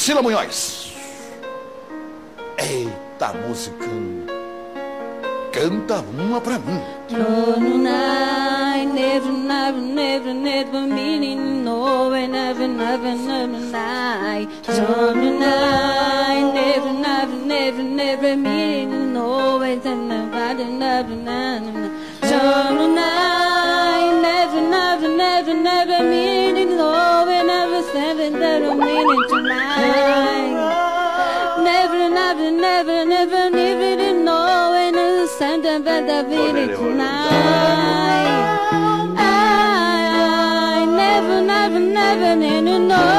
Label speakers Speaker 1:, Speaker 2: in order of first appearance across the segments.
Speaker 1: Priscila Munhoz. Eita, música. Canta uma pra mim.
Speaker 2: Never, never, never, never meaning no, never, never, never night. Never, never, never, never meaning no, and never, never, never. Tonight, another na night. I, never, never, never, never, never know.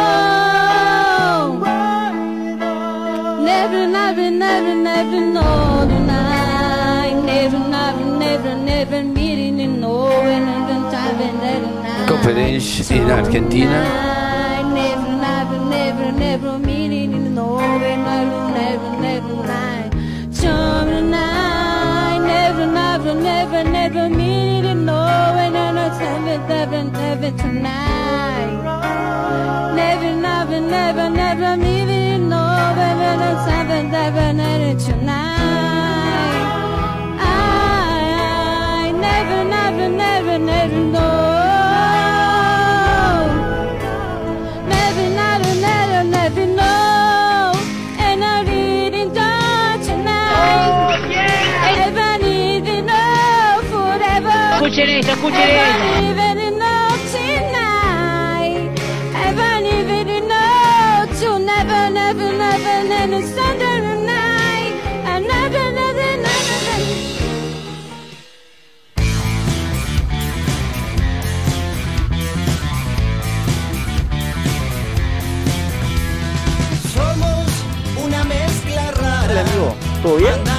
Speaker 2: Never, never, never, never know tonight. Never, never, never, never meeting and knowing
Speaker 3: and in Argentina.
Speaker 2: I never, never mean to know And I know heaven, heaven, heaven tonight. Never, never, never, never mean to know And I know
Speaker 4: heaven,
Speaker 2: heaven, heaven tonight. I never, never, never, never know
Speaker 5: Somos una mezcla rara.
Speaker 6: ¿Todo bien?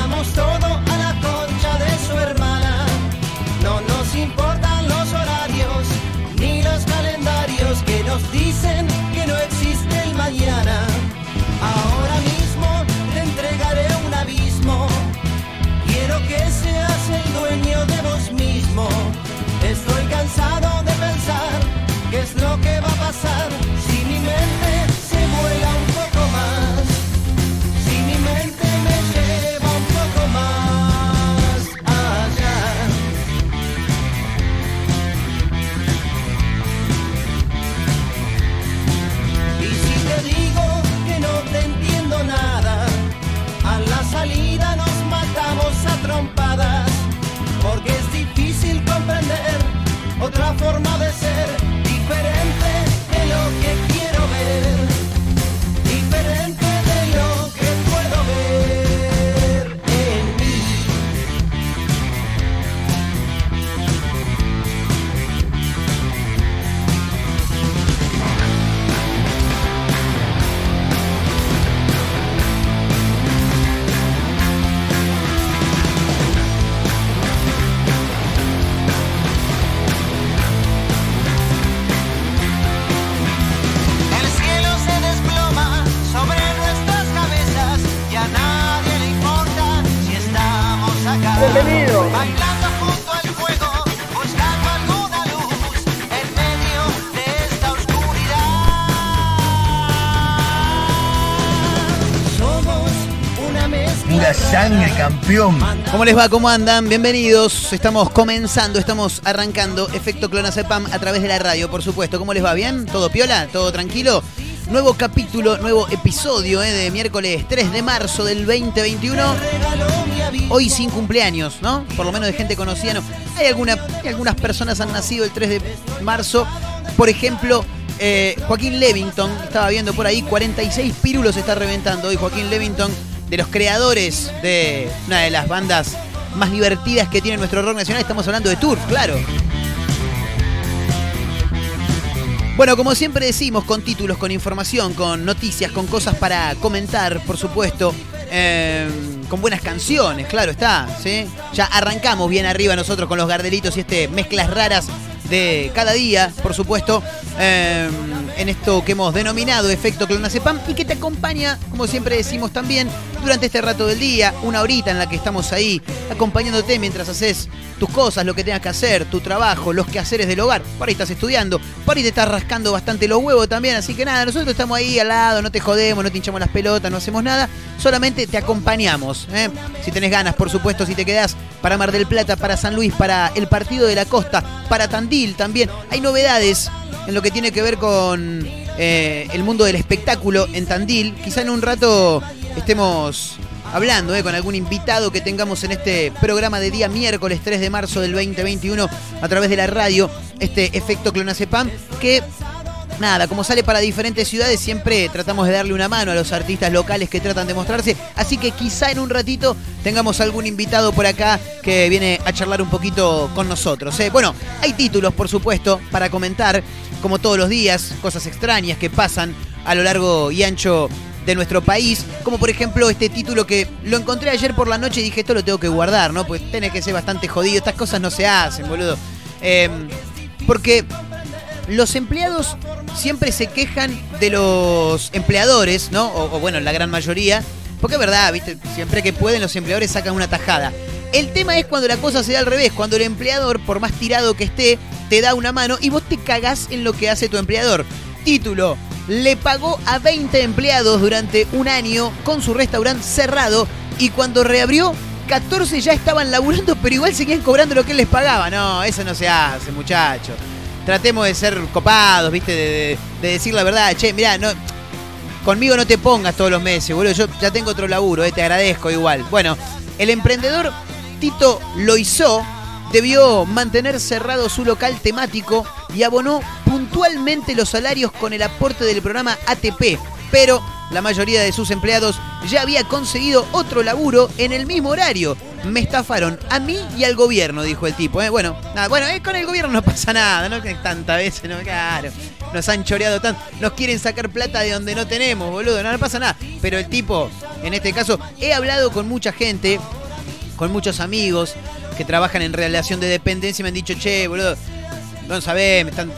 Speaker 3: ¿Cómo les va? ¿Cómo andan? Bienvenidos. Estamos comenzando, estamos arrancando Efecto Clonazepam a través de la radio, por supuesto. ¿Cómo les va? ¿Bien? ¿Todo piola? ¿Todo tranquilo? Nuevo capítulo, nuevo episodio eh, de miércoles 3 de marzo del 2021.
Speaker 5: Regaló mi abismo.
Speaker 3: Hoy sin cumpleaños, ¿no? Por lo menos de gente conocida, ¿no? Hay, alguna, algunas personas han nacido el 3 de marzo. Por ejemplo, eh, Joaquín Levington, estaba viendo por ahí, 46 pírulos está reventando hoy Joaquín Levington, de los creadores de una de las bandas más divertidas que tiene nuestro rock nacional. Estamos hablando de Tour, claro. Bueno, como siempre decimos, con títulos, con información, con noticias, con cosas para comentar, por supuesto, eh, con buenas canciones, claro está, ¿sí? Ya arrancamos bien arriba nosotros con los gardelitos y este mezclas raras de cada día, por supuesto. Eh, en esto que hemos denominado efecto clonazepam y que te acompaña, como siempre decimos también, durante este rato del día, una horita en la que estamos ahí acompañándote mientras haces tus cosas, lo que tengas que hacer, tu trabajo, los quehaceres del hogar. Por ahí estás estudiando, por ahí te estás rascando bastante los huevos también, así que nada, nosotros estamos ahí al lado, no te jodemos, no te hinchamos las pelotas, no hacemos nada, solamente te acompañamos. ¿eh? Si tenés ganas, por supuesto, si te quedás para Mar del Plata, para San Luis, para el Partido de la Costa, para Tandil también. Hay novedades en lo que tiene que ver con eh, el mundo del espectáculo en Tandil. Quizá en un rato estemos hablando eh, con algún invitado que tengamos en este programa de día miércoles 3 de marzo del 2021 a través de la radio, este efecto clonazepam, que nada, como sale para diferentes ciudades, siempre tratamos de darle una mano a los artistas locales que tratan de mostrarse. Así que quizá en un ratito tengamos algún invitado por acá que viene a charlar un poquito con nosotros. ¿eh? Bueno, hay títulos, por supuesto, para comentar, como todos los días, cosas extrañas que pasan a lo largo y ancho de nuestro país, como por ejemplo este título que lo encontré ayer por la noche y dije, esto lo tengo que guardar, ¿no? Pues tiene que ser bastante jodido, estas cosas no se hacen, boludo. Eh, porque los empleados siempre se quejan de los empleadores, ¿no? O, bueno, la gran mayoría. Porque es verdad, ¿viste? Siempre que pueden los empleadores sacan una tajada. El tema es cuando la cosa se da al revés, cuando el empleador, por más tirado que esté, te da una mano y vos te cagás en lo que hace tu empleador. Título. Le pagó a 20 empleados durante un año con su restaurante cerrado y cuando reabrió 14 ya estaban laburando, pero igual seguían cobrando lo que él les pagaba. No, eso no se hace, muchachos tratemos de ser copados, ¿viste? De, de, de, decir la verdad. Che, mirá, conmigo no te pongas todos los meses, boludo. Yo ya tengo otro laburo, eh, te agradezco igual. Bueno, el emprendedor Tito Loizó debió mantener cerrado su local temático y abonó puntualmente los salarios con el aporte del programa ATP. Pero la mayoría de sus empleados ya había conseguido otro laburo en el mismo horario. Me estafaron a mí y al gobierno, dijo el tipo. ¿eh? Bueno, nada, bueno, eh, con el gobierno no pasa nada, no tantas veces, no, claro. Nos han choreado tanto, nos quieren sacar plata de donde no tenemos, boludo, no, no pasa nada. Pero el tipo, en este caso, he hablado con mucha gente, con muchos amigos que trabajan en relación de dependencia y me han dicho, che, boludo, no sabés, me están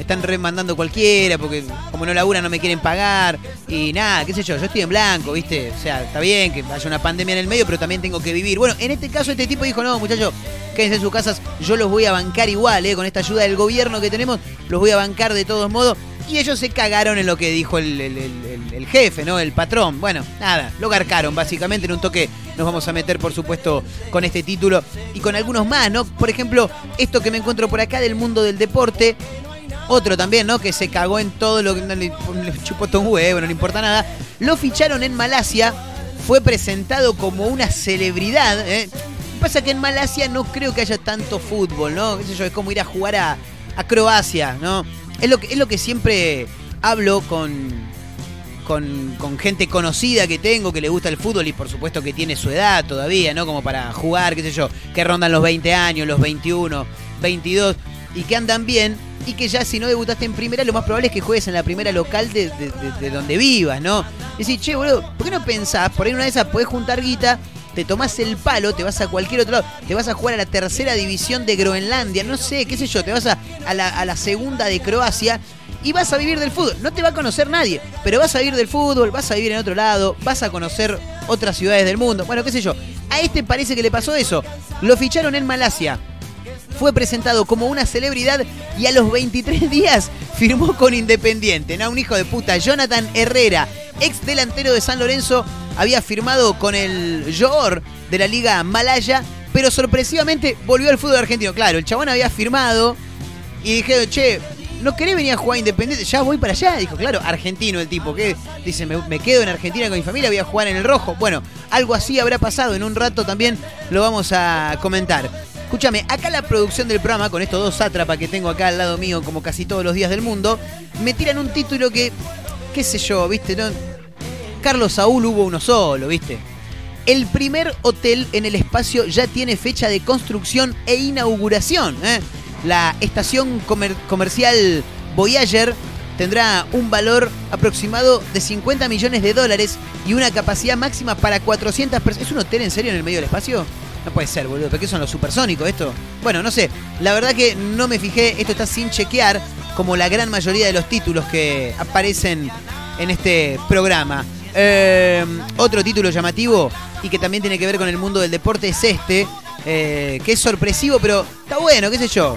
Speaker 3: están remandando cualquiera porque como no laburan no me quieren pagar y nada, qué sé yo, yo estoy en blanco, ¿viste? O sea, está bien que haya una pandemia en el medio, pero también tengo que vivir. Bueno, en este caso este tipo dijo, no, muchachos, quédense en sus casas, yo los voy a bancar igual, ¿eh? Con esta ayuda del gobierno que tenemos, los voy a bancar de todos modos. Y ellos se cagaron en lo que dijo el, jefe, ¿no? El patrón. Bueno, nada, lo garcaron básicamente. En un toque nos vamos a meter, por supuesto, con este título y con algunos más, ¿no? Por ejemplo, esto que me encuentro por acá del mundo del deporte. Otro también, ¿no? Que se cagó en todo lo que no le, chupó todo un huevo, no le importa nada. Lo ficharon en Malasia. Fue presentado como una celebridad. ¿eh? Pasa que en Malasia no creo que haya tanto fútbol, ¿no? Es como ir a jugar a, a Croacia, ¿no? Es lo, que, es lo que siempre hablo con, con, con, gente conocida que tengo, que le gusta el fútbol y por supuesto que tiene su edad todavía, ¿no? Como para jugar, qué sé yo, que rondan los 20 años, los 21, 22 y que andan bien y que ya si no debutaste en primera, lo más probable es que juegues en la primera local de, de, de, de donde vivas, ¿no? Y decís, che, boludo, ¿por qué no pensás? Por ahí una de esas podés juntar guita, te tomás el palo, te vas a cualquier otro lado, te vas a jugar a la tercera división de Groenlandia, no sé, qué sé yo, te vas a, a, la, a la segunda de Croacia y vas a vivir del fútbol. No te va a conocer nadie, pero vas a vivir del fútbol, vas a vivir en otro lado, vas a conocer otras ciudades del mundo. Bueno, qué sé yo. A este parece que le pasó eso. Lo ficharon en Malasia. Fue presentado como una celebridad y a los 23 días firmó con Independiente. ¿no? Un hijo de puta. Jonathan Herrera, ex delantero de San Lorenzo, había firmado con el Johor de la Liga Malaya, pero sorpresivamente volvió al fútbol argentino. Claro, el chabón había firmado y dijeron, che, ¿no querés venir a jugar Independiente? Ya voy para allá. Dijo, claro, argentino el tipo. que Dice, me, me, quedo en Argentina con mi familia, voy a jugar en el rojo. Bueno, algo así habrá pasado. En un rato también lo vamos a comentar. Escúchame, acá la producción del programa, con estos dos sátrapas que tengo acá al lado mío, como casi todos los días del mundo, me tiran un título que, qué sé yo, viste, no. Carlos Saúl hubo uno solo, viste. El primer hotel en el espacio ya tiene fecha de construcción e inauguración. ¿eh? La estación comer comercial Voyager tendrá un valor aproximado de 50 millones de dólares y una capacidad máxima para 400 personas. ¿Es un hotel en serio en el medio del espacio? No puede ser, boludo. ¿Pero qué son los supersónicos esto? Bueno, no sé. La verdad que no me fijé. Esto está sin chequear. como la gran mayoría de los títulos que aparecen en este programa. Eh, otro título llamativo y que también tiene que ver con el mundo del deporte es este, eh, que es sorpresivo, pero está bueno, qué sé yo.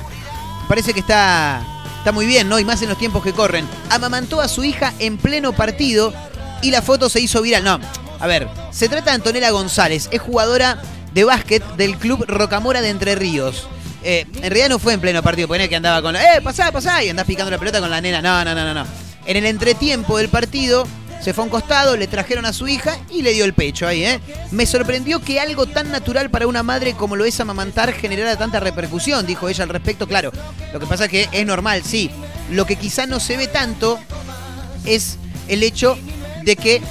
Speaker 3: Parece que está, está muy bien, ¿no? Y más en los tiempos que corren. Amamantó a su hija en pleno partido y la foto se hizo viral. No, a ver, se trata de Antonella González, es jugadora de básquet del club Rocamora de Entre Ríos. Eh, en realidad no fue en pleno partido, porque que andaba con la, ¡eh, pasá, pasá! Y andás picando la pelota con la nena. No, no, no, no, no. En el entretiempo del partido, se fue a un costado, le trajeron a su hija y le dio el pecho ahí, ¿eh? Me sorprendió que algo tan natural para una madre como lo es amamantar generara tanta repercusión, dijo ella al respecto. Claro, lo que pasa es que es normal, sí. Lo que quizá no se ve tanto es el hecho de que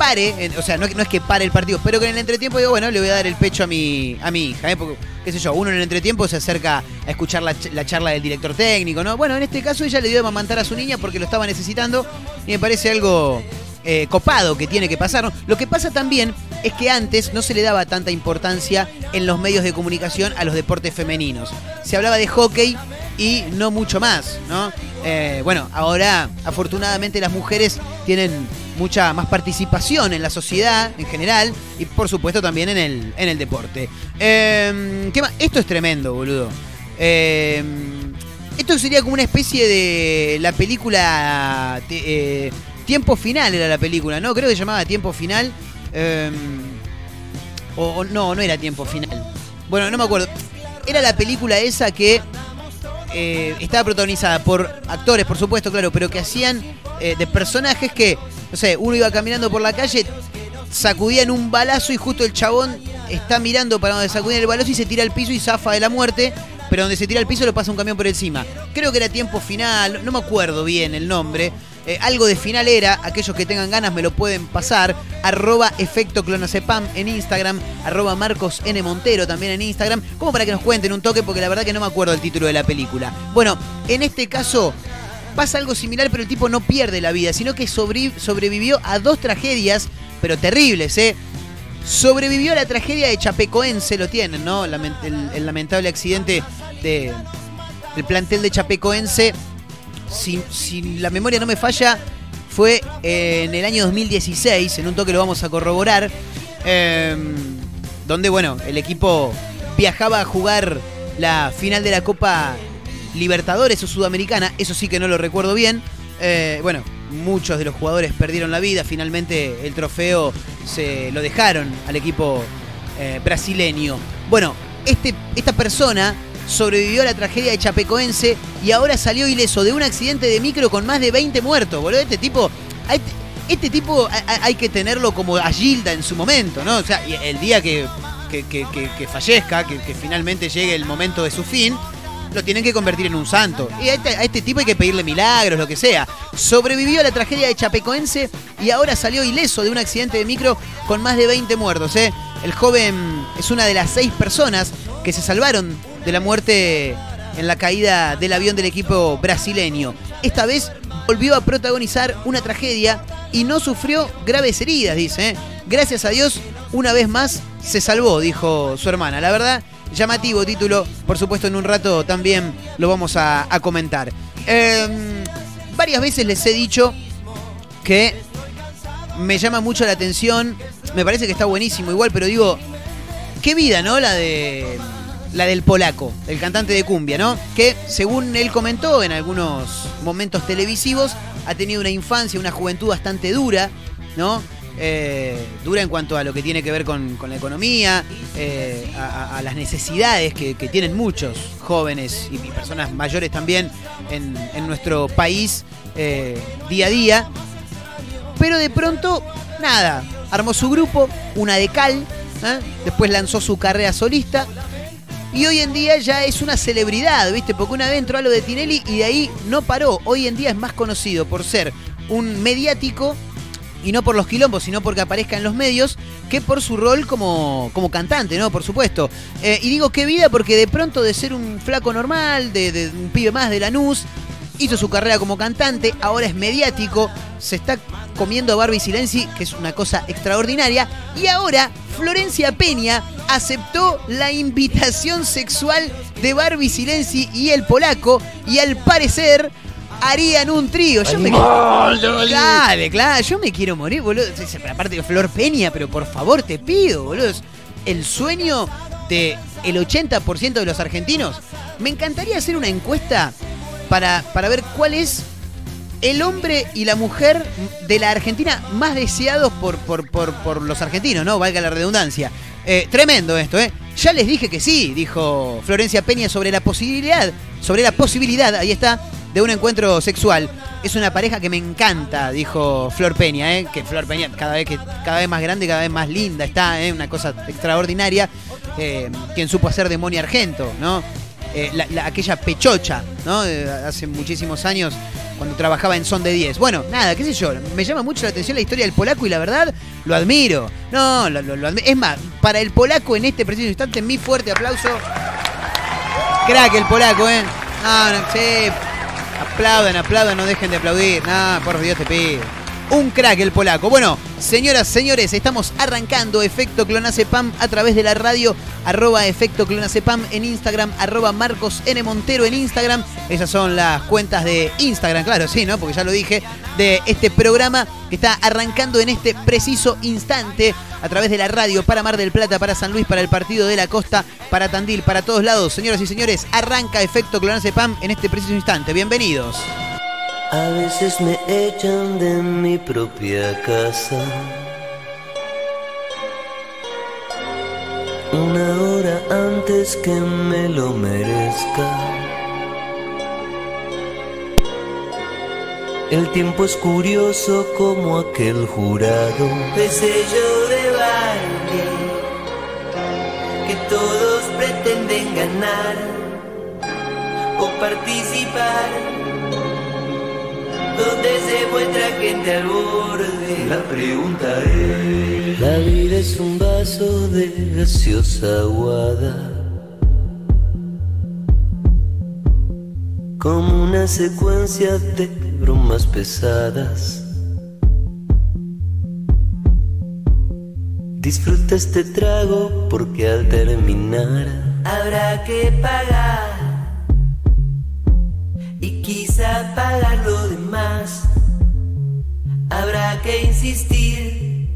Speaker 3: pare, o sea, no, es que pare el partido, pero que en el entretiempo digo, bueno, le voy a dar el pecho a mi, a mi hija, ¿eh? Porque, qué sé yo, uno en el entretiempo se acerca a escuchar la, la charla del director técnico, ¿no? Bueno, en este caso ella le dio de amamantar a su niña porque lo estaba necesitando y me parece algo eh, copado que tiene que pasar. Lo que pasa también es que antes no se le daba tanta importancia en los medios de comunicación a los deportes femeninos. Se hablaba de hockey y no mucho más, ¿no? Eh, bueno, ahora afortunadamente las mujeres tienen mucha más participación en la sociedad en general y por supuesto también en el, en el deporte. Eh, ¿qué más? Esto es tremendo, boludo. Eh, esto sería como una especie de la película eh, Tiempo Final era la película, ¿no? Creo que se llamaba Tiempo Final. O, o no, no era Tiempo Final. Bueno, no me acuerdo. Era la película esa que eh, estaba protagonizada por actores, por supuesto, claro, pero que hacían eh, de personajes que, no sé, uno iba caminando por la calle, sacudían un balazo y justo el chabón está mirando para donde sacudían el balazo y se tira al piso y zafa de la muerte, pero donde se tira al piso lo pasa un camión por encima. Creo que era tiempo final, no me acuerdo bien el nombre. Eh, algo de final era, aquellos que tengan ganas me lo pueden pasar. Arroba efecto clonazepam en Instagram, arroba Marcos N. Montero también en Instagram, como para que nos cuenten un toque, porque la verdad que no me acuerdo el título de la película. Bueno, en este caso pasa algo similar, pero el tipo no pierde la vida, sino que sobrevivió a dos tragedias, pero terribles, ¿eh? Sobrevivió a la tragedia de Chapecoense, lo tienen, ¿no? El lamentable accidente de, del plantel de Chapecoense. Si, si la memoria no me falla, fue en el año 2016, en un toque lo vamos a corroborar, eh, donde, bueno, el equipo viajaba a jugar la final de la Copa Libertadores o Sudamericana, eso sí que no lo recuerdo bien. Eh, bueno, muchos de los jugadores perdieron la vida, finalmente el trofeo se lo dejaron al equipo eh, brasileño. Bueno, este, esta persona sobrevivió a la tragedia de Chapecoense y ahora salió ileso de un accidente de micro con más de 20 muertos, boludo. Este tipo, este tipo hay, que tenerlo como a Gilda en su momento, ¿no? O sea, el día que, que- que- fallezca, que, finalmente llegue el momento de su fin, lo tienen que convertir en un santo. Y a este, a este tipo hay que pedirle milagros, lo que sea. Sobrevivió a la tragedia de Chapecoense y ahora salió ileso de un accidente de micro con más de 20 muertos. ¿eh? El joven es una de las seis personas que se salvaron de la muerte en la caída del avión del equipo brasileño. Esta vez volvió a protagonizar una tragedia y no sufrió graves heridas, dice. ¿eh? Gracias a Dios, una vez más se salvó, dijo su hermana. La verdad, llamativo título. Por supuesto, en un rato también lo vamos a, comentar. Em, varias veces les he dicho que me llama mucho la atención. Me parece que está buenísimo igual, pero digo, qué vida, ¿no? La de la del polaco, el cantante de cumbia, ¿no? Que según él comentó en algunos momentos televisivos, ha tenido una infancia, una juventud bastante dura, ¿no? Eh, dura en cuanto a lo que tiene que ver con, la economía, eh, a, las necesidades que, tienen muchos jóvenes y, personas mayores también en, nuestro país eh, día a día. Pero de pronto, nada, armó su grupo, una de cal, después lanzó su carrera solista y hoy en día ya es una celebridad, ¿viste? Porque una vez a lo de Tinelli y de ahí no paró. Hoy en día es más conocido por ser un mediático y no por los quilombos, sino porque aparezca en los medios, que por su rol como, como cantante, ¿no? Por supuesto. Eh, y digo qué vida porque de pronto de ser un flaco normal, de, de un pibe más de Lanús, hizo su carrera como cantante, ahora es mediático, se está comiendo a Barbie Silenzi, que es una cosa extraordinaria, y ahora Florencia Peña aceptó la invitación sexual de Barbie Silenzi y el polaco, y al parecer harían un trío. Yo me... Claro, claro, yo me quiero morir, boludo. Aparte de Flor Peña, pero por favor te pido, boludo. El sueño de el 80% de los argentinos. Me encantaría hacer una encuesta para, para ver cuál es el hombre y la mujer de la Argentina más deseados por, por, por, por los argentinos, ¿no? Valga la redundancia. Eh, tremendo esto, ¿eh? Ya les dije que sí, dijo Florencia Peña sobre la posibilidad, sobre la posibilidad, ahí está, de un encuentro sexual. Es una pareja que me encanta, dijo Flor Peña, ¿eh? Que Flor Peña cada vez, que, cada vez más grande, cada vez más linda está, ¿eh? Una cosa extraordinaria. Eh, quien supo hacer de Moni Argento, ¿no? Eh, la- la- aquella pechocha, ¿no? Hace muchísimos años cuando trabajaba en Son de 10. Bueno, nada, qué sé yo, me llama mucho la atención la historia del polaco y la verdad lo admiro. No, lo, lo- lo admi- Es más, para el polaco en este preciso instante, mi fuerte aplauso. Crack el polaco, ¿eh? No, no, sí. Aplaudan, aplaudan, no dejen de aplaudir. No, por Dios te pido. Un crack el polaco. Bueno, señoras, señores, estamos arrancando Efecto Clonacepam a través de la radio, arroba Efecto Clonacepam en Instagram, arroba Marcos N. Montero en Instagram. Esas son las cuentas de Instagram, claro, sí, ¿no? Porque ya lo dije, de este programa que está arrancando en este preciso instante a través de la radio para Mar del Plata, para San Luis, para el Partido de la Costa, para Tandil, para todos lados. Señoras y señores, arranca Efecto Clonacepam en este preciso instante. Bienvenidos.
Speaker 7: A veces me echan de mi propia casa. Una hora antes que me lo merezca. El tiempo es curioso como aquel jurado de sello de baile que todos pretenden ganar o participar donde se muestra gente al borde. La pregunta es: La vida es un vaso de gaseosa aguada. Como una secuencia de bromas pesadas. Disfruta este trago porque al terminar habrá que pagar y quizá pagar lo demás. Habrá que insistir,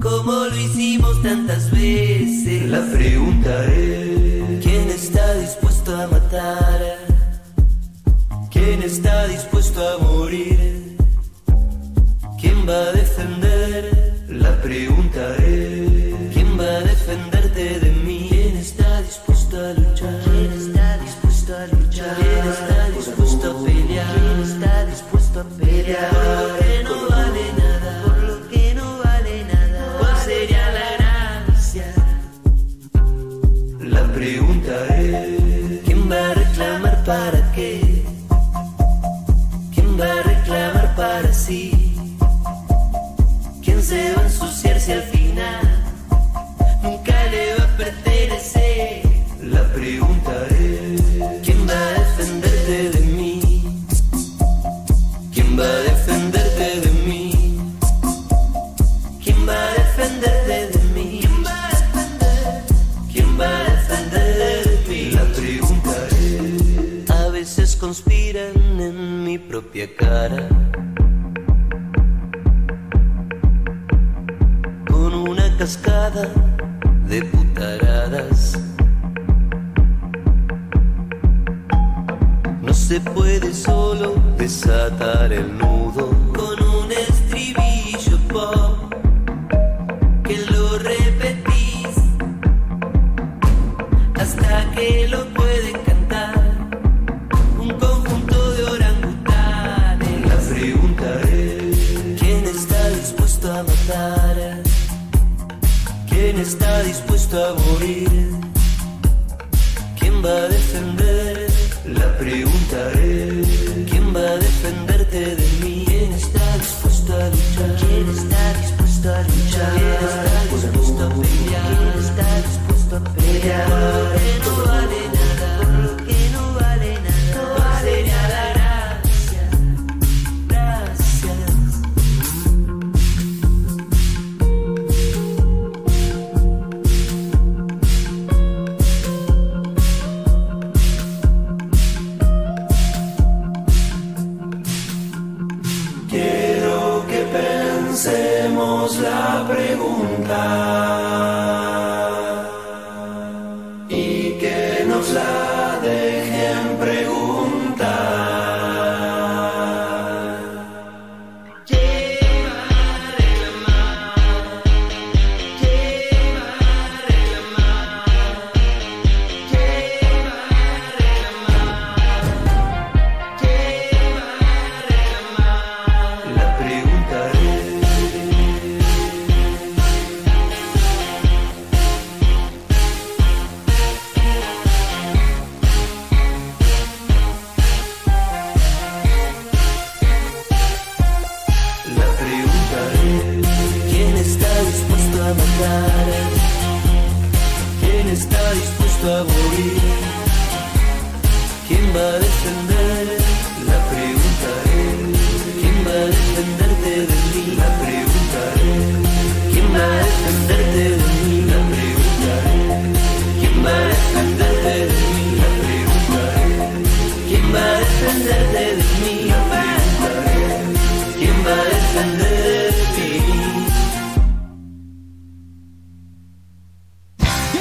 Speaker 7: como lo hicimos tantas veces. La pregunta es: ¿quién está dispuesto a matar? ¿Quién está dispuesto a morir? ¿Quién va a defender? La pregunta es: dispuesto Con una cascada de putaradas. No se puede solo desatar el nudo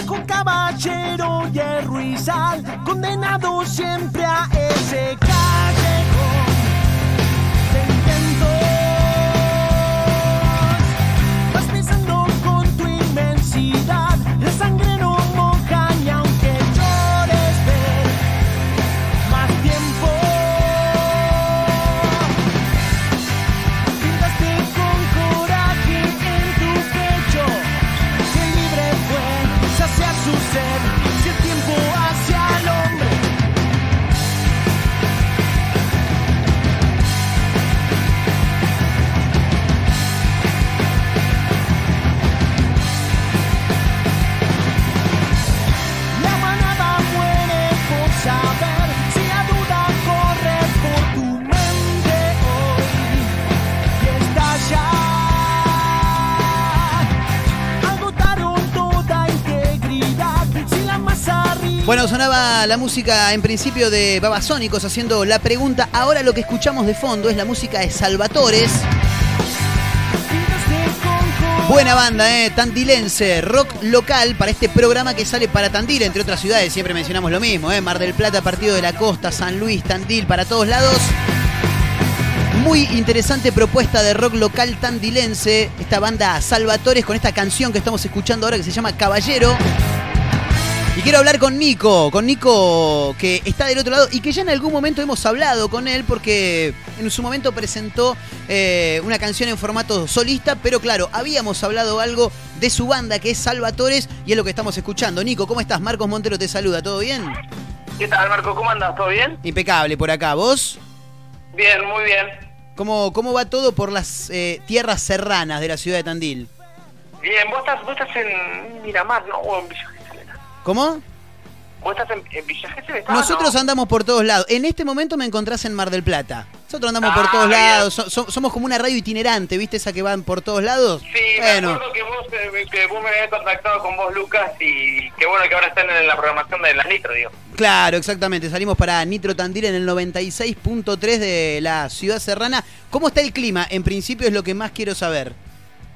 Speaker 8: Viejo caballero y el ruizal, condenado siempre a ese
Speaker 3: Bueno, sonaba la música en principio de Babasónicos haciendo la pregunta. Ahora lo que escuchamos de fondo es la música de Salvatores. Buena banda, eh, tandilense, rock local para este programa que sale para Tandil, entre otras ciudades, siempre mencionamos lo mismo, eh, Mar del Plata, Partido de la Costa, San Luis, Tandil, para todos lados. Muy interesante propuesta de rock local tandilense, esta banda Salvatores con esta canción que estamos escuchando ahora que se llama Caballero. Y quiero hablar con Nico, con Nico que está del otro lado y que ya en algún momento hemos hablado con él porque en su momento presentó eh, una canción en formato solista, pero claro, habíamos hablado algo de su banda que es Salvatores y es lo que estamos escuchando. Nico, ¿cómo estás? Marcos Montero te saluda, ¿todo bien?
Speaker 9: ¿Qué tal, Marco? ¿Cómo andas? ¿Todo bien?
Speaker 3: Impecable por acá, ¿vos?
Speaker 9: Bien, muy bien.
Speaker 3: ¿Cómo, cómo va todo por las eh, tierras serranas de la ciudad de Tandil?
Speaker 9: Bien, vos estás, vos estás en Miramar, ¿no? O en Villa Gesell.
Speaker 3: ¿Cómo?
Speaker 9: ¿Vos estás en, en Villa Gesell? ¿estás,
Speaker 3: Nosotros
Speaker 9: no?
Speaker 3: andamos por todos lados. En este momento me encontrás en Mar del Plata. Nosotros andamos por
Speaker 9: Ah,
Speaker 3: todos
Speaker 9: bien.
Speaker 3: lados. So- so- somos como una radio itinerante, ¿viste? Esa que van por todos lados.
Speaker 9: Sí, me acuerdo que vos, eh, que vos me habías contactado con vos, Lucas, y qué bueno que ahora están en la programación de las Nitro, digo.
Speaker 3: claro, exactamente. Salimos para Nitro Tandil en el 96.3 de la ciudad serrana. ¿Cómo está el clima? En principio es lo que más quiero saber.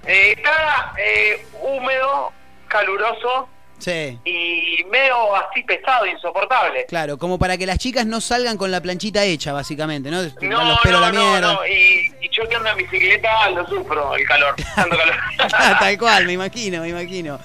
Speaker 9: Eh, está eh, húmedo, caluroso
Speaker 3: Sí,
Speaker 9: y medio así pesado, insoportable.
Speaker 3: claro, como para que las chicas no salgan con la planchita hecha, básicamente, ¿no? Van
Speaker 9: No,
Speaker 3: los
Speaker 9: no,
Speaker 3: la
Speaker 9: no,
Speaker 3: mierda.
Speaker 9: no, y, y yo que ando en bicicleta lo sufro, el calor.
Speaker 3: Tal cual, me imagino, me imagino.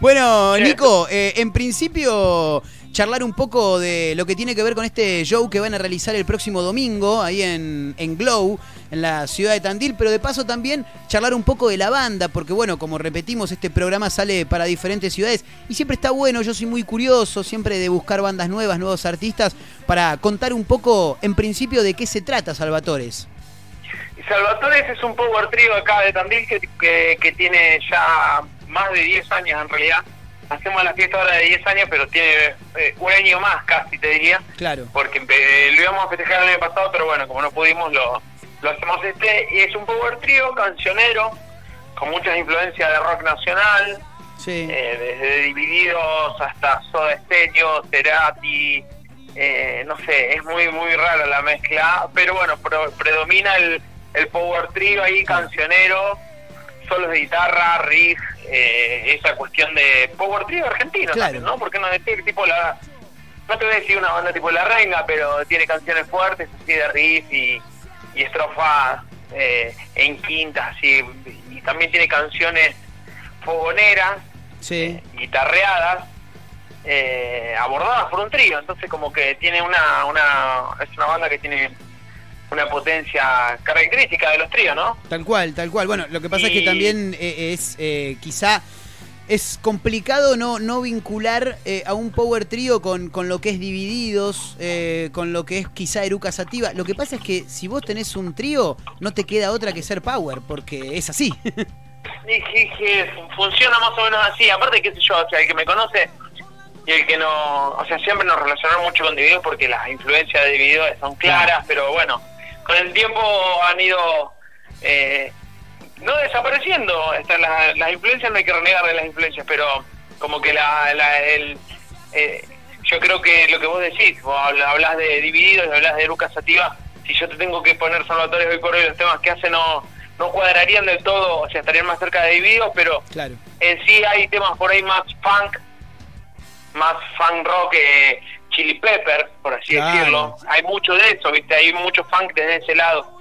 Speaker 3: Bueno. Nico, eh, en principio charlar un poco de lo que tiene que ver con este show que van a realizar el próximo domingo ahí en, en Glow, en la ciudad de Tandil, pero de paso también charlar un poco de la banda, porque bueno, como repetimos, este programa sale para diferentes ciudades y siempre está bueno, yo soy muy curioso siempre de buscar bandas nuevas, nuevos artistas, para contar un poco en principio de qué se trata Salvatores.
Speaker 9: Salvatores es un power trio acá de Tandil que, que, que tiene ya más de 10 años en realidad. Hacemos la fiesta ahora de 10 años, pero tiene eh, un año más casi, te diría.
Speaker 3: Claro.
Speaker 9: Porque eh, lo íbamos a festejar el año pasado, pero bueno, como no pudimos, lo, lo hacemos este. Y es un power trio cancionero, con muchas influencias de rock nacional,
Speaker 3: Sí.
Speaker 9: eh, desde Divididos hasta Soda Stereo, Cerati, eh, no sé, es muy muy rara la mezcla, pero bueno, pro- predomina el, el power trio ahí cancionero solos de guitarra, riff, eh, esa cuestión de power trio argentino,
Speaker 3: Claro.
Speaker 9: también, ¿no? Porque no decir tipo la, no te voy a decir una banda tipo La Renga, pero tiene canciones fuertes así de riff y, y estrofas eh, en quintas, así, y también tiene canciones fogoneras,
Speaker 3: Sí.
Speaker 9: guitarreadas, eh, abordadas por un trío, entonces como que tiene una, una, es una banda que tiene una potencia característica de los tríos, ¿no?
Speaker 3: Tal cual, tal cual. Bueno, lo que pasa es que también eh, es eh, quizá es complicado no, no vincular eh, a un power trío con, con lo que es divididos, eh, con lo que es quizá Eruca Sativa. Lo que pasa es que si vos tenés un trío, no te queda otra que ser power, porque es así.
Speaker 9: Que, que funciona más o menos así. Aparte, qué sé yo, o sea, el que me conoce y el que no. O sea, siempre nos relacionamos mucho con Divididos porque las influencias de Divididos son claras, pero bueno, con el tiempo han ido. eh, no desapareciendo. Están las, las influencias, no hay que renegar de las influencias, pero como que la. la el, eh, yo creo que lo que vos decís, vos habla- hablas de Divididos y hablas de Lucas Sativa. Si yo te tengo que poner Salvatore hoy por hoy, los temas que hace no, no cuadrarían del todo, o sea, estarían más cerca de Divididos, pero
Speaker 3: claro.
Speaker 9: en sí hay temas por ahí más funk, más funk rock que Chili Pepper, por así
Speaker 3: Claro.
Speaker 9: decirlo. Hay mucho de eso, ¿viste? Hay mucho funk desde ese lado,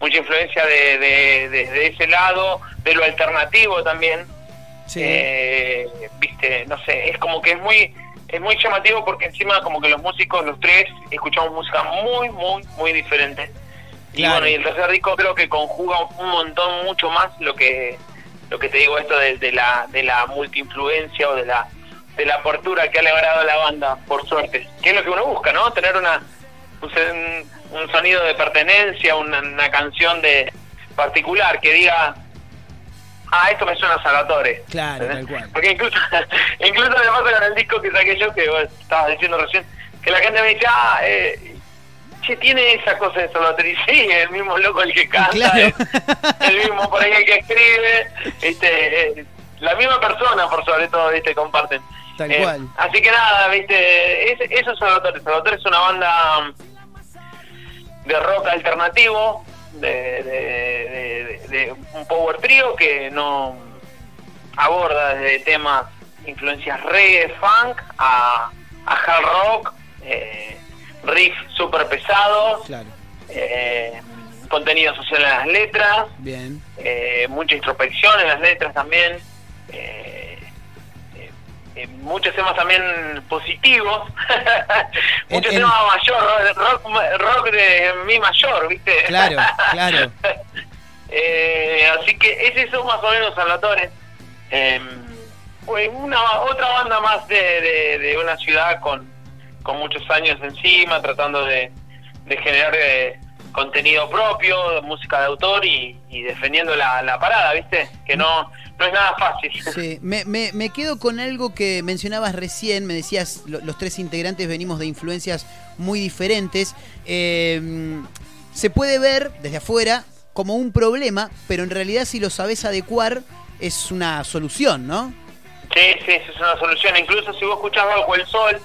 Speaker 9: mucha influencia de, de, de- de ese lado, de lo alternativo también.
Speaker 3: Sí.
Speaker 9: Eh, viste, no sé, es como que es muy es muy llamativo porque encima como que los músicos, los tres, escuchamos música muy, muy, muy diferente. Y bueno, y el tercer disco creo que conjuga un montón, mucho más lo que lo que te digo esto de, de la de la multiinfluencia o de la de la apertura que ha logrado la banda, por suerte. Que es lo que uno busca, ¿no? Tener una un, sonido de pertenencia, una, una canción de particular que diga ah, esto me suena a Salvatore.
Speaker 3: Claro,
Speaker 9: ¿Entendés?
Speaker 3: tal cual.
Speaker 9: Porque incluso, incluso me pasa con el disco que saqué yo, que vos estabas diciendo recién, que la gente me dice, ah, eh, che, tiene esa cosa de Salvatore. Y sí, el mismo loco el que canta,
Speaker 3: Claro.
Speaker 9: el, el mismo por ahí el que escribe, este, eh, la misma persona, por sobre todo, viste, comparten.
Speaker 3: Tal
Speaker 9: Eh,
Speaker 3: cual.
Speaker 9: Así que nada, viste, es- eso es Salvatore. Salvatore es una banda de rock alternativo, de, de- de- de- de un power trio que no aborda desde temas, influencias reggae, funk, a, a hard rock, eh, riff super pesados,
Speaker 3: Claro.
Speaker 9: eh, contenido social en las letras,
Speaker 3: Bien.
Speaker 9: eh, mucha introspección en las letras también, eh, eh, muchos temas también positivos, muchos
Speaker 3: En-
Speaker 9: temas mayor, rock, rock de mi mayor, ¿viste?
Speaker 3: Claro, claro.
Speaker 9: Eh, así que es eso más o menos Salvatore. Eh, pues una otra banda más de, de, de una ciudad con, con muchos años encima, tratando de, de generar eh, contenido propio, música de autor y, y defendiendo la, la parada, ¿viste? Que no, no es nada fácil.
Speaker 3: Sí, me, me- me quedo con algo que mencionabas recién, me decías, lo- los tres integrantes venimos de influencias muy diferentes. Eh, se puede ver desde afuera como un problema, pero en realidad si lo sabes adecuar es una solución, ¿no?
Speaker 9: Sí, sí, es una solución. Incluso si vos escuchás Bajo el Sol,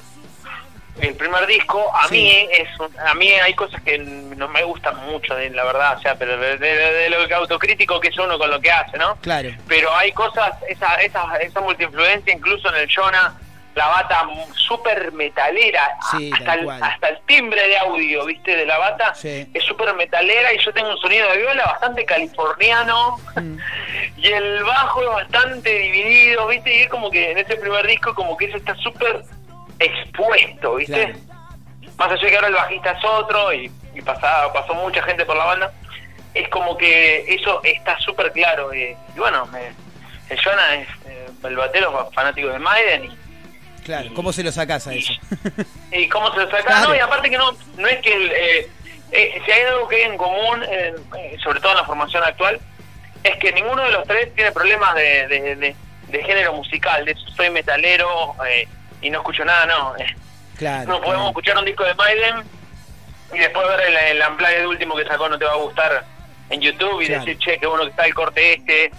Speaker 9: el primer disco, a
Speaker 3: Sí.
Speaker 9: mí es a mí hay cosas que no me gustan mucho, la verdad, o sea, pero de, de- de lo que autocrítico que es uno con lo que hace, ¿no?
Speaker 3: Claro.
Speaker 9: Pero hay cosas, esa, esa, esa multiinfluencia, incluso en el Jonah, la bata súper metalera,
Speaker 3: Sí,
Speaker 9: hasta, el, hasta el timbre de audio, ¿viste? De la bata,
Speaker 3: Sí.
Speaker 9: es súper metalera y yo tengo un sonido de viola bastante californiano
Speaker 3: Mm.
Speaker 9: y el bajo es bastante dividido, ¿viste? Y es como que en ese primer disco como que eso está súper expuesto, ¿viste?
Speaker 3: Claro.
Speaker 9: Más allá de que ahora el bajista es otro y, y pasaba, pasó mucha gente por la banda, es como que eso está súper claro. Y, y bueno, me, el Jonah es eh, el batero fanático de Maiden y
Speaker 3: Claro. ¿Cómo se lo sacás a eso?
Speaker 9: y cómo se lo
Speaker 3: Claro.
Speaker 9: no y aparte que no no es que el, eh, eh, si hay algo que hay en común eh, eh, sobre todo en la formación actual es que ninguno de los tres tiene problemas de, de, de- de género musical de soy metalero eh, y no escucho nada no Eh,
Speaker 3: Claro.
Speaker 9: no podemos
Speaker 3: claro.
Speaker 9: escuchar un disco de Maiden y después ver el, el unplugged último que sacó no te va a gustar en YouTube y
Speaker 3: Claro.
Speaker 9: decir che qué bueno que está el corte este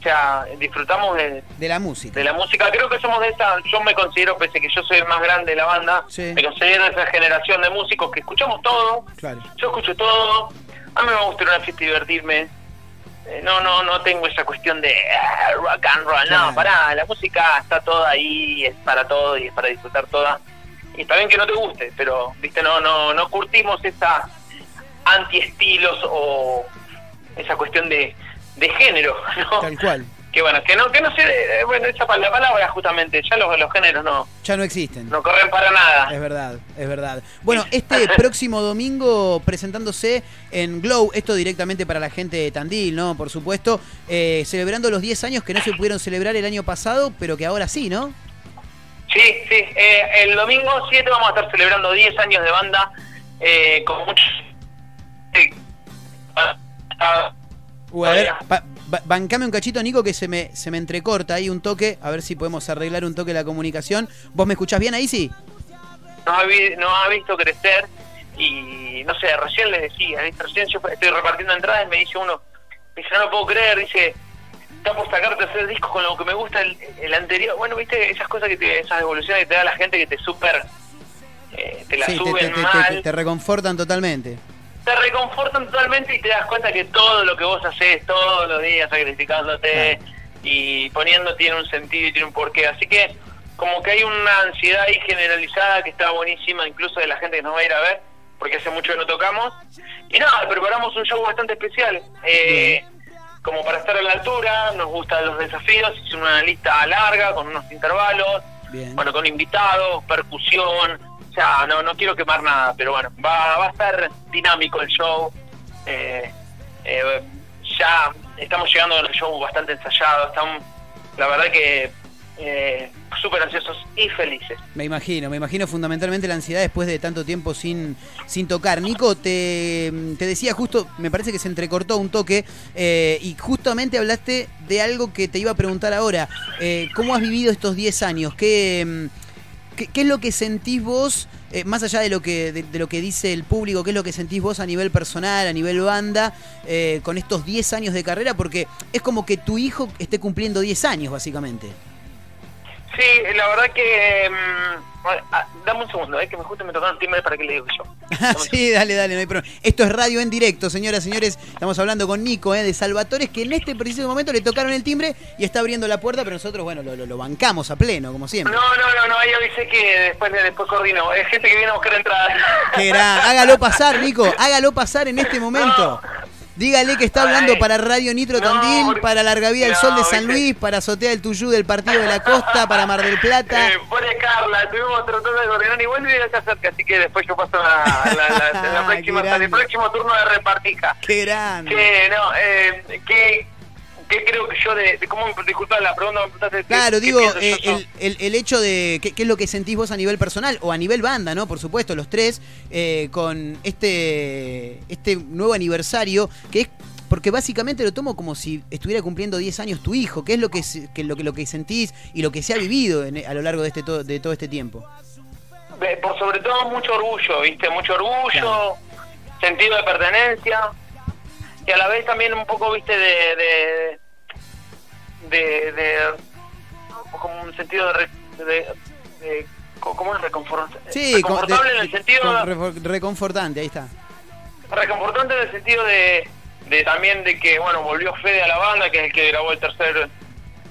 Speaker 9: o sea disfrutamos de,
Speaker 3: De la música.
Speaker 9: de la música. Creo que somos de esa, yo me considero, pese que yo soy el más grande de la banda,
Speaker 3: Sí.
Speaker 9: me considero de esa generación de músicos que escuchamos todo,
Speaker 3: Claro.
Speaker 9: yo escucho todo, a mí me gusta ir a una fiesta y divertirme, no, no, no tengo esa cuestión de ah, rock and roll,
Speaker 3: Claro.
Speaker 9: no, pará, la música está toda ahí, es para todo y es para disfrutar toda. Y está bien que no te guste, pero, viste, no, no, no curtimos esa anti-estilos o esa cuestión de, de género, ¿no?
Speaker 3: Tal cual.
Speaker 9: Que bueno, que no, que no sé, eh, bueno, esa la palabra justamente, ya los, los géneros no,
Speaker 3: Ya no existen.
Speaker 9: no corren para nada.
Speaker 3: Es verdad, es verdad. Bueno, este próximo domingo presentándose en Glow, esto directamente para la gente de Tandil, ¿no? Por supuesto, eh, celebrando los 10 años que no se pudieron celebrar el año pasado, pero que ahora sí, ¿no?
Speaker 9: Sí, sí. eh, el domingo 7 vamos a estar celebrando 10 años de banda eh, con muchos... sí. Ah, ah,
Speaker 3: Uh, a ver, ba- bancame un cachito, Nico, que se me, se me entrecorta ahí un toque, a ver si podemos arreglar un toque la comunicación. ¿Vos me escuchás bien ahí, sí?
Speaker 9: nos, ha, vi- nos ha visto crecer y no sé, recién les decía, recién yo estoy repartiendo entradas y me dice uno, me dice, no lo puedo creer, dice, está por sacar tercer disco con lo que me gusta el, el anterior. Bueno, viste, esas cosas que te, esas evoluciones que te da la gente que te super, eh, te la
Speaker 3: sí,
Speaker 9: suben
Speaker 3: te- te-
Speaker 9: mal.
Speaker 3: te- te reconfortan totalmente.
Speaker 9: Te reconfortan totalmente y te das cuenta que todo lo que vos haces todos los días sacrificándote y poniendo tiene un sentido y tiene un porqué. Así que como que hay una ansiedad ahí generalizada que está buenísima, incluso de la gente que nos va a ir a ver, porque hace mucho que no tocamos. Y nada, preparamos un show bastante especial. Eh, como para estar a la altura, nos gustan los desafíos, hice una lista larga con unos intervalos,
Speaker 3: Bien.
Speaker 9: bueno, con invitados, percusión, sea, no, no quiero quemar nada, pero bueno, va, va a estar dinámico el show. Eh, eh, ya estamos llegando al show bastante ensayado, estamos, la verdad que eh, súper ansiosos y felices.
Speaker 3: Me imagino, me imagino fundamentalmente la ansiedad después de tanto tiempo sin, sin tocar. Nico, te, te decía justo, me parece que se entrecortó un toque eh, y justamente hablaste de algo que te iba a preguntar ahora. Eh, ¿Cómo has vivido estos 10 años? ¿Qué, mm, qué, es lo que sentís vos, eh, más allá de lo, que, de, de lo que dice el público, qué es lo que sentís vos a nivel personal, a nivel banda, eh, con estos 10 años de carrera? Porque es como que tu hijo esté cumpliendo 10 años, básicamente.
Speaker 9: Sí, la verdad que... mm, ah, dame un segundo, eh, que me justo me tocaron el timbre para que le digo yo. Un
Speaker 3: sí, dale, dale, no hay problema. Esto es radio en directo, señoras, señores. Estamos hablando con Nico, eh, de Salvatores, que en este preciso momento le tocaron el timbre y está abriendo la puerta, pero nosotros, bueno, lo, lo- lo bancamos a pleno, como siempre.
Speaker 9: No, no, no, no, ahí avisé que después, después coordino. Es gente que viene a buscar entradas.
Speaker 3: Gran- Hágalo pasar, Nico, hágalo pasar en este momento. Dígale que está hablando para Radio Nitro
Speaker 9: No,
Speaker 3: Tandil,
Speaker 9: porque-
Speaker 3: para Larga Vida del
Speaker 9: no,
Speaker 3: Sol de San. Luis, para Azotea del Tuyú del Partido de la Costa, para Mar del Plata.
Speaker 9: Eh, pone Carla, estuvimos tratando de coordinar igual vive acá cerca, así que después yo paso la, la, la, la próxima,
Speaker 3: Qué grande.
Speaker 9: el próximo turno de repartija.
Speaker 3: Qué grande.
Speaker 9: Que no, eh, que, que creo que yo de, de cómo disculpa la pregunta me preguntaste qué-
Speaker 3: Claro,
Speaker 9: qué
Speaker 3: digo, eh, el, el- el hecho de qué, qué es lo que sentís vos a nivel personal o a nivel banda, ¿no? Por supuesto, los tres, eh, con este, este nuevo aniversario, que es porque básicamente lo tomo como si estuviera cumpliendo 10 años tu hijo, que es lo que, que lo, que, lo que sentís y lo que se ha vivido en- a lo largo de, este, to- de todo este tiempo.
Speaker 9: Por sobre todo mucho orgullo, ¿viste? Mucho orgullo,
Speaker 3: Claro.
Speaker 9: sentido de pertenencia y a la vez también un poco, ¿viste? De. de. De. de- como un sentido de. re- de- de- ¿Cómo es reconfortante?
Speaker 3: Sí, con-
Speaker 9: reconfortable
Speaker 3: de-
Speaker 9: en el sentido.
Speaker 3: refor- reconfortante, ahí está.
Speaker 9: reconfortante en el sentido de, de también de que bueno volvió Fede a la banda que es el que grabó el tercer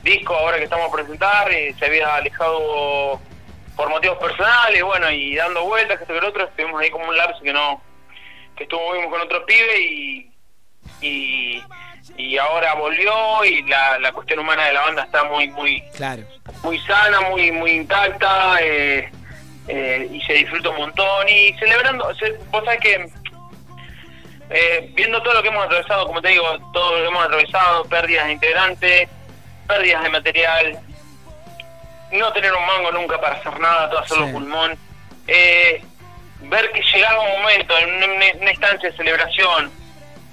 Speaker 9: disco ahora que estamos a presentar y se había alejado por motivos personales bueno y dando vueltas que esto que el otro estuvimos ahí como un lapso que no que estuvimos con otro pibe y y, y ahora volvió y la, la cuestión humana de la banda está muy muy
Speaker 3: Claro.
Speaker 9: muy sana, muy muy intacta eh, eh, y se disfruta un montón y celebrando, se- vos sabés que eh, viendo todo lo que hemos atravesado, como te digo, todo lo que hemos atravesado, pérdidas de integrantes, pérdidas de material, no tener un mango nunca para hacer nada, todo hacerlo
Speaker 3: Sí.
Speaker 9: pulmón, eh, ver que llegaba un momento, en una, una instancia de celebración,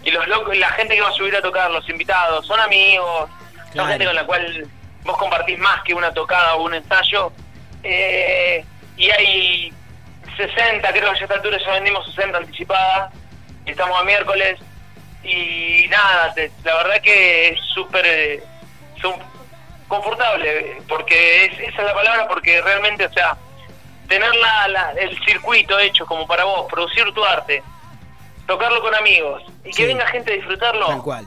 Speaker 9: y los locos, la gente que va a subir a tocar, los invitados, son amigos,
Speaker 3: Claro.
Speaker 9: son gente con la cual vos compartís más que una tocada o un ensayo, eh, y hay 60, creo que a esta altura ya vendimos 60 anticipadas, estamos a miércoles, y nada, te- la verdad que es súper eh, confortable, porque es, esa es la palabra, porque realmente, o sea, tener la, la- el circuito hecho como para vos, producir tu arte, tocarlo con amigos, y que
Speaker 3: Sí.
Speaker 9: venga gente a disfrutarlo,
Speaker 3: Tal cual.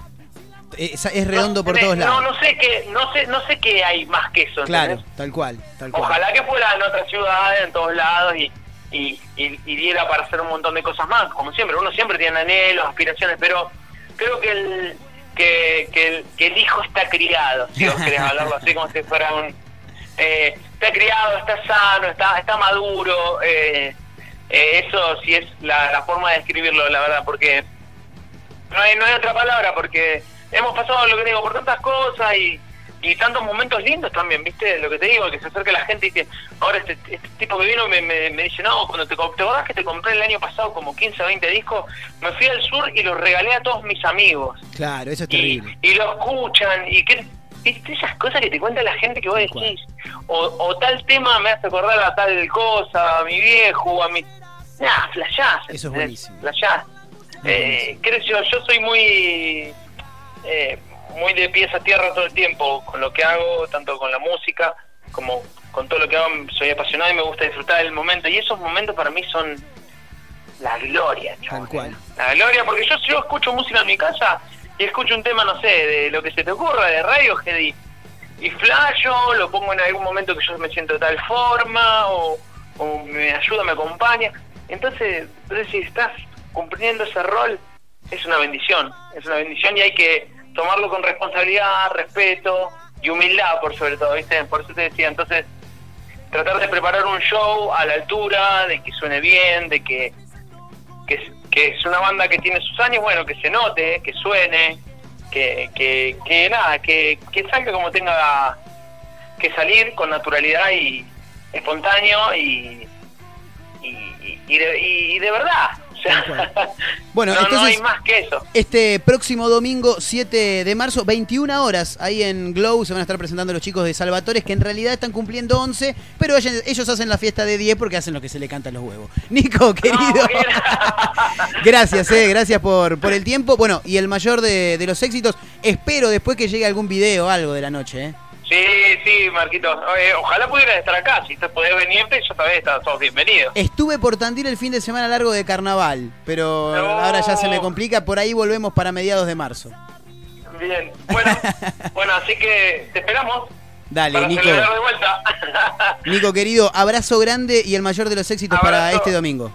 Speaker 3: Es, es redondo por
Speaker 9: no,
Speaker 3: todos lados.
Speaker 9: No, no sé qué, no sé, no sé qué hay más que eso.
Speaker 3: Claro,
Speaker 9: ¿entendés?
Speaker 3: tal cual, tal cual.
Speaker 9: Ojalá que fuera en otras ciudades, en todos lados y, y, y- y diera para hacer un montón de cosas más, como siempre. Uno siempre tiene anhelos, aspiraciones, pero creo que el, que, que el, que el hijo está criado, si vos querés hablarlo así como si fuera un... eh, está criado, está sano, está, está maduro. eh, eh, eso sí es la, la forma de describirlo, la verdad, porque no hay, no hay otra palabra porque hemos pasado lo que digo por tantas cosas y, y tantos momentos lindos también, ¿viste? Lo que te digo, que se acerca la gente y que ahora este, este tipo que vino me, me, me dice, no, cuando te, te acordás que te compré el año pasado como 15 o 20 discos, me fui al sur y los regalé a todos mis amigos.
Speaker 3: Claro, eso es
Speaker 9: Y,
Speaker 3: terrible.
Speaker 9: y lo escuchan y que ¿viste? esas cosas que te cuenta la gente que vos decís. O, o tal tema me hace acordar a tal cosa a mi viejo a mi nah flashás
Speaker 3: Eso es buenísimo.
Speaker 9: flashás eh, creo yo yo soy muy eh, muy de pies a tierra todo el tiempo con lo que hago tanto con la música como con todo lo que hago. Soy apasionado y me gusta disfrutar del momento. Y esos momentos para mí son la gloria
Speaker 3: cual.
Speaker 9: La gloria, porque yo, yo escucho música en mi casa y escucho un tema, no sé, de lo que se te ocurra, de Radiohead y, y flasho, lo pongo en algún momento que yo me siento de tal forma o, me ayuda, me acompaña. Entonces, entonces, si estás cumpliendo ese rol, es una bendición, es una bendición y hay que tomarlo con responsabilidad, respeto y humildad por sobre todo, ¿viste? Por eso te decía, entonces tratar de preparar un show a la altura, de que suene bien, de que que es, una banda que tiene sus años, bueno, que se note, que suene, que, que, que nada, que, que salga como tenga que salir con naturalidad y espontáneo y, y, y de, y de verdad. Sea,
Speaker 3: Bueno,
Speaker 9: no, no
Speaker 3: entonces-
Speaker 9: hay más que eso.
Speaker 3: Este próximo domingo 7 de marzo, 21 horas, ahí en Glow se van a estar presentando los chicos de Salvatores, que en realidad están cumpliendo 11, pero ellos, hacen la fiesta de 10 porque hacen lo que se le canta a los huevos. Nico, querido.
Speaker 9: No.
Speaker 3: Gracias, eh, gracias por, por el tiempo. Bueno, y el mayor de, de los éxitos, espero después que llegue algún video o algo de la noche, ¿eh?
Speaker 9: Sí, sí, Marquitos. Eh, ojalá pudieras estar acá. Si te podés venirte, yo también estás todos bienvenidos.
Speaker 3: Estuve por Tandil el fin de semana largo de carnaval, pero
Speaker 9: No.
Speaker 3: ahora ya se me complica, por ahí volvemos para mediados de marzo.
Speaker 9: Bien. Bueno, bueno, así que te esperamos.
Speaker 3: Dale,
Speaker 9: para
Speaker 3: Nico.
Speaker 9: de vuelta.
Speaker 3: Nico, querido, abrazo grande y el mayor de los éxitos para este domingo.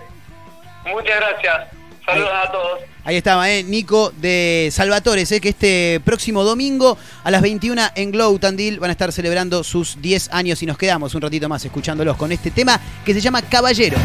Speaker 9: Muchas gracias. Saludos a todos.
Speaker 3: Ahí estaba, ¿eh? Nico de Salvatores, ¿eh? que este próximo domingo a las 21 en Glow Tandil van a estar celebrando sus 10 años y nos quedamos un ratito más escuchándolos con este tema que se llama Caballero.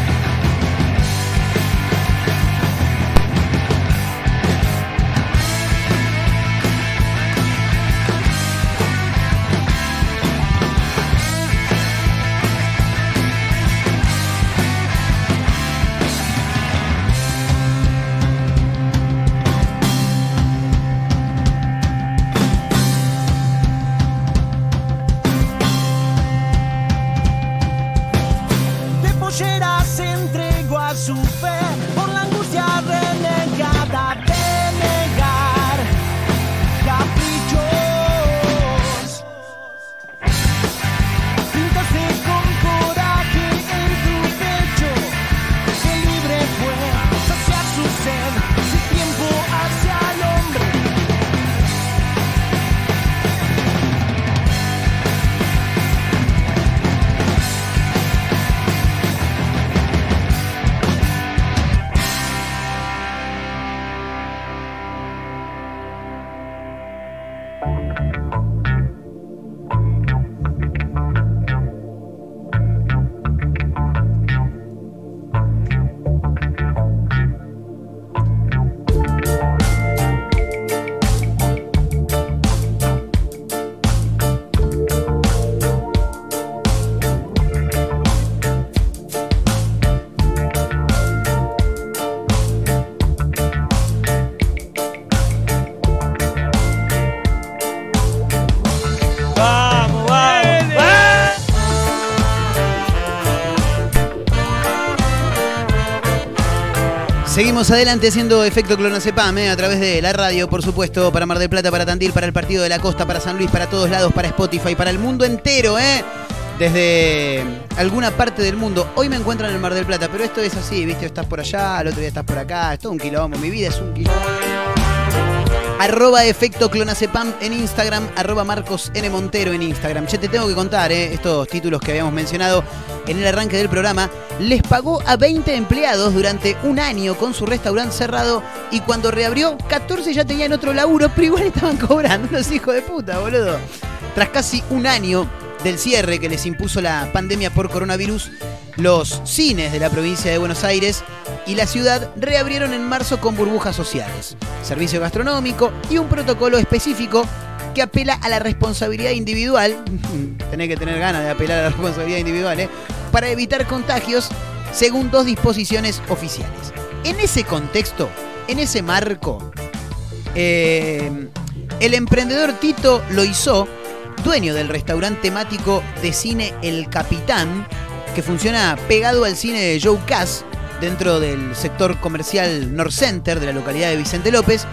Speaker 3: Adelante haciendo efecto clonazepam ¿eh? a través de la radio, por supuesto, para Mar del Plata, para Tandil, para el Partido de la Costa, para San Luis, para todos lados, para Spotify, para el mundo entero, ¿eh? Desde alguna parte del mundo. Hoy me encuentran en el Mar del Plata, pero esto es así, ¿viste? Estás por allá, el otro día estás por acá, es todo un quilombo. Mi vida es un quilombo. Arroba efecto clonacepam en Instagram, arroba Marcos N. Montero en Instagram. Che, te tengo que contar, eh, estos títulos que habíamos mencionado en el arranque del programa. Les pagó a 20 empleados durante un año con su restaurante cerrado y cuando reabrió, 14 ya tenían otro laburo, pero igual estaban cobrando los hijos de puta, boludo. Tras casi un año del cierre que les impuso la pandemia por coronavirus, los cines de la provincia de Buenos Aires y la ciudad reabrieron en marzo con burbujas sociales, servicio gastronómico y un protocolo específico que apela a la responsabilidad individual, tenés que tener ganas de apelar a la responsabilidad individual, ¿eh? para evitar contagios según dos disposiciones oficiales. En ese contexto, en ese marco, eh, el emprendedor Tito Loizó, dueño del restaurante temático de cine El Capitán, que funciona pegado al cine de Joe Cass, dentro del sector comercial North Center de la localidad de Vicente López,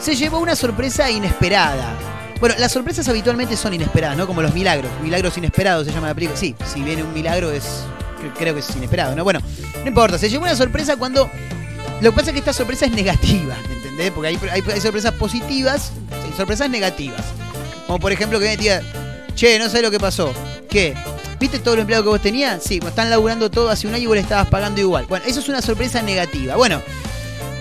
Speaker 3: se llevó una sorpresa inesperada. Bueno, las sorpresas habitualmente son inesperadas, ¿no? Como los milagros. Milagros inesperados se llama la película. Sí, si viene un milagro es. Creo que es inesperado, ¿no? Bueno, no importa. Se llevó una sorpresa cuando. Lo que pasa es que esta sorpresa es negativa, ¿entendés? Porque hay, sorpresas positivas y sorpresas negativas. Como por ejemplo que me diga, che, no sé lo que pasó. ¿Qué? ¿Viste todo el empleado que vos tenías? Sí, pues están laburando todo hace un año y vos le estabas pagando igual. Bueno, eso es una sorpresa negativa. Bueno,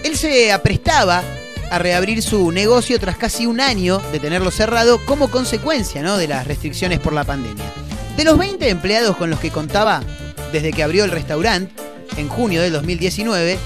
Speaker 3: él se aprestaba a reabrir su negocio tras casi un año de tenerlo cerrado como consecuencia ¿no? de las restricciones por la pandemia. De los 20 empleados con los que contaba desde que abrió el restaurante, en junio del 2019,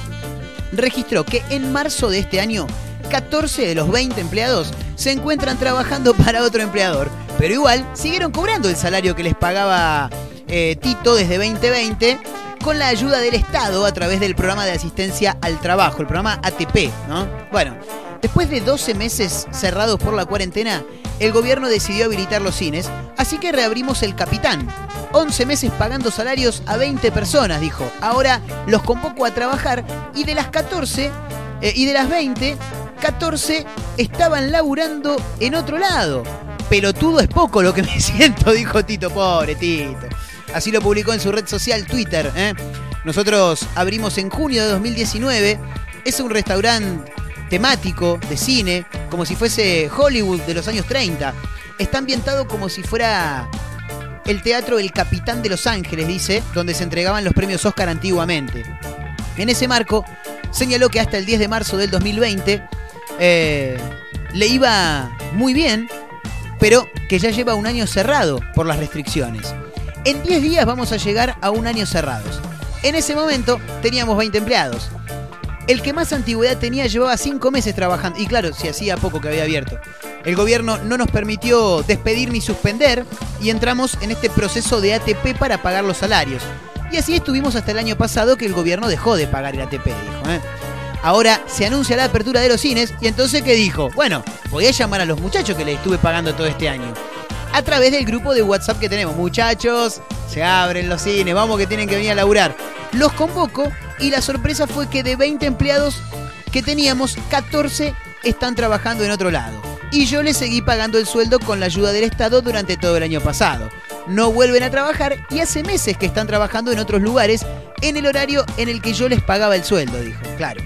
Speaker 3: registró que en marzo de este año 14 de los 20 empleados se encuentran trabajando para otro empleador, pero igual siguieron cobrando el salario que les pagaba eh, Tito desde 2020 con la ayuda del Estado a través del programa de asistencia al trabajo, el programa ATP, ¿no? Bueno, después de 12 meses cerrados por la cuarentena, el gobierno decidió habilitar los cines, así que reabrimos el Capitán. 11 meses pagando salarios a 20 personas, dijo. Ahora los convoco a trabajar y de las 14 eh, y de las 20, 14 estaban laburando en otro lado. Pelotudo es poco lo que me siento, dijo Tito, pobre Tito. Así lo publicó en su red social Twitter. ¿eh? Nosotros abrimos en junio de 2019. Es un restaurante temático de cine, como si fuese Hollywood de los años 30. Está ambientado como si fuera el teatro El Capitán de Los Ángeles, dice, donde se entregaban los premios Oscar antiguamente. En ese marco, señaló que hasta el 10 de marzo del 2020 eh, le iba muy bien, pero que ya lleva un año cerrado por las restricciones. En 10 días vamos a llegar a un año cerrados. En ese momento teníamos 20 empleados. El que más antigüedad tenía llevaba 5 meses trabajando. Y claro, si hacía poco que había abierto. El gobierno no nos permitió despedir ni suspender y entramos en este proceso de ATP para pagar los salarios. Y así estuvimos hasta el año pasado que el gobierno dejó de pagar el ATP, dijo. ¿eh? Ahora se anuncia la apertura de los cines y entonces ¿qué dijo? Bueno, voy a llamar a los muchachos que les estuve pagando todo este año. A través del grupo de WhatsApp que tenemos. Muchachos, se abren los cines, vamos que tienen que venir a laburar. Los convoco y la sorpresa fue que de 20 empleados que teníamos, 14 están trabajando en otro lado. Y yo les seguí pagando el sueldo con la ayuda del Estado durante todo el año pasado. No vuelven a trabajar y hace meses que están trabajando en otros lugares en el horario en el que yo les pagaba el sueldo, dijo. Claro.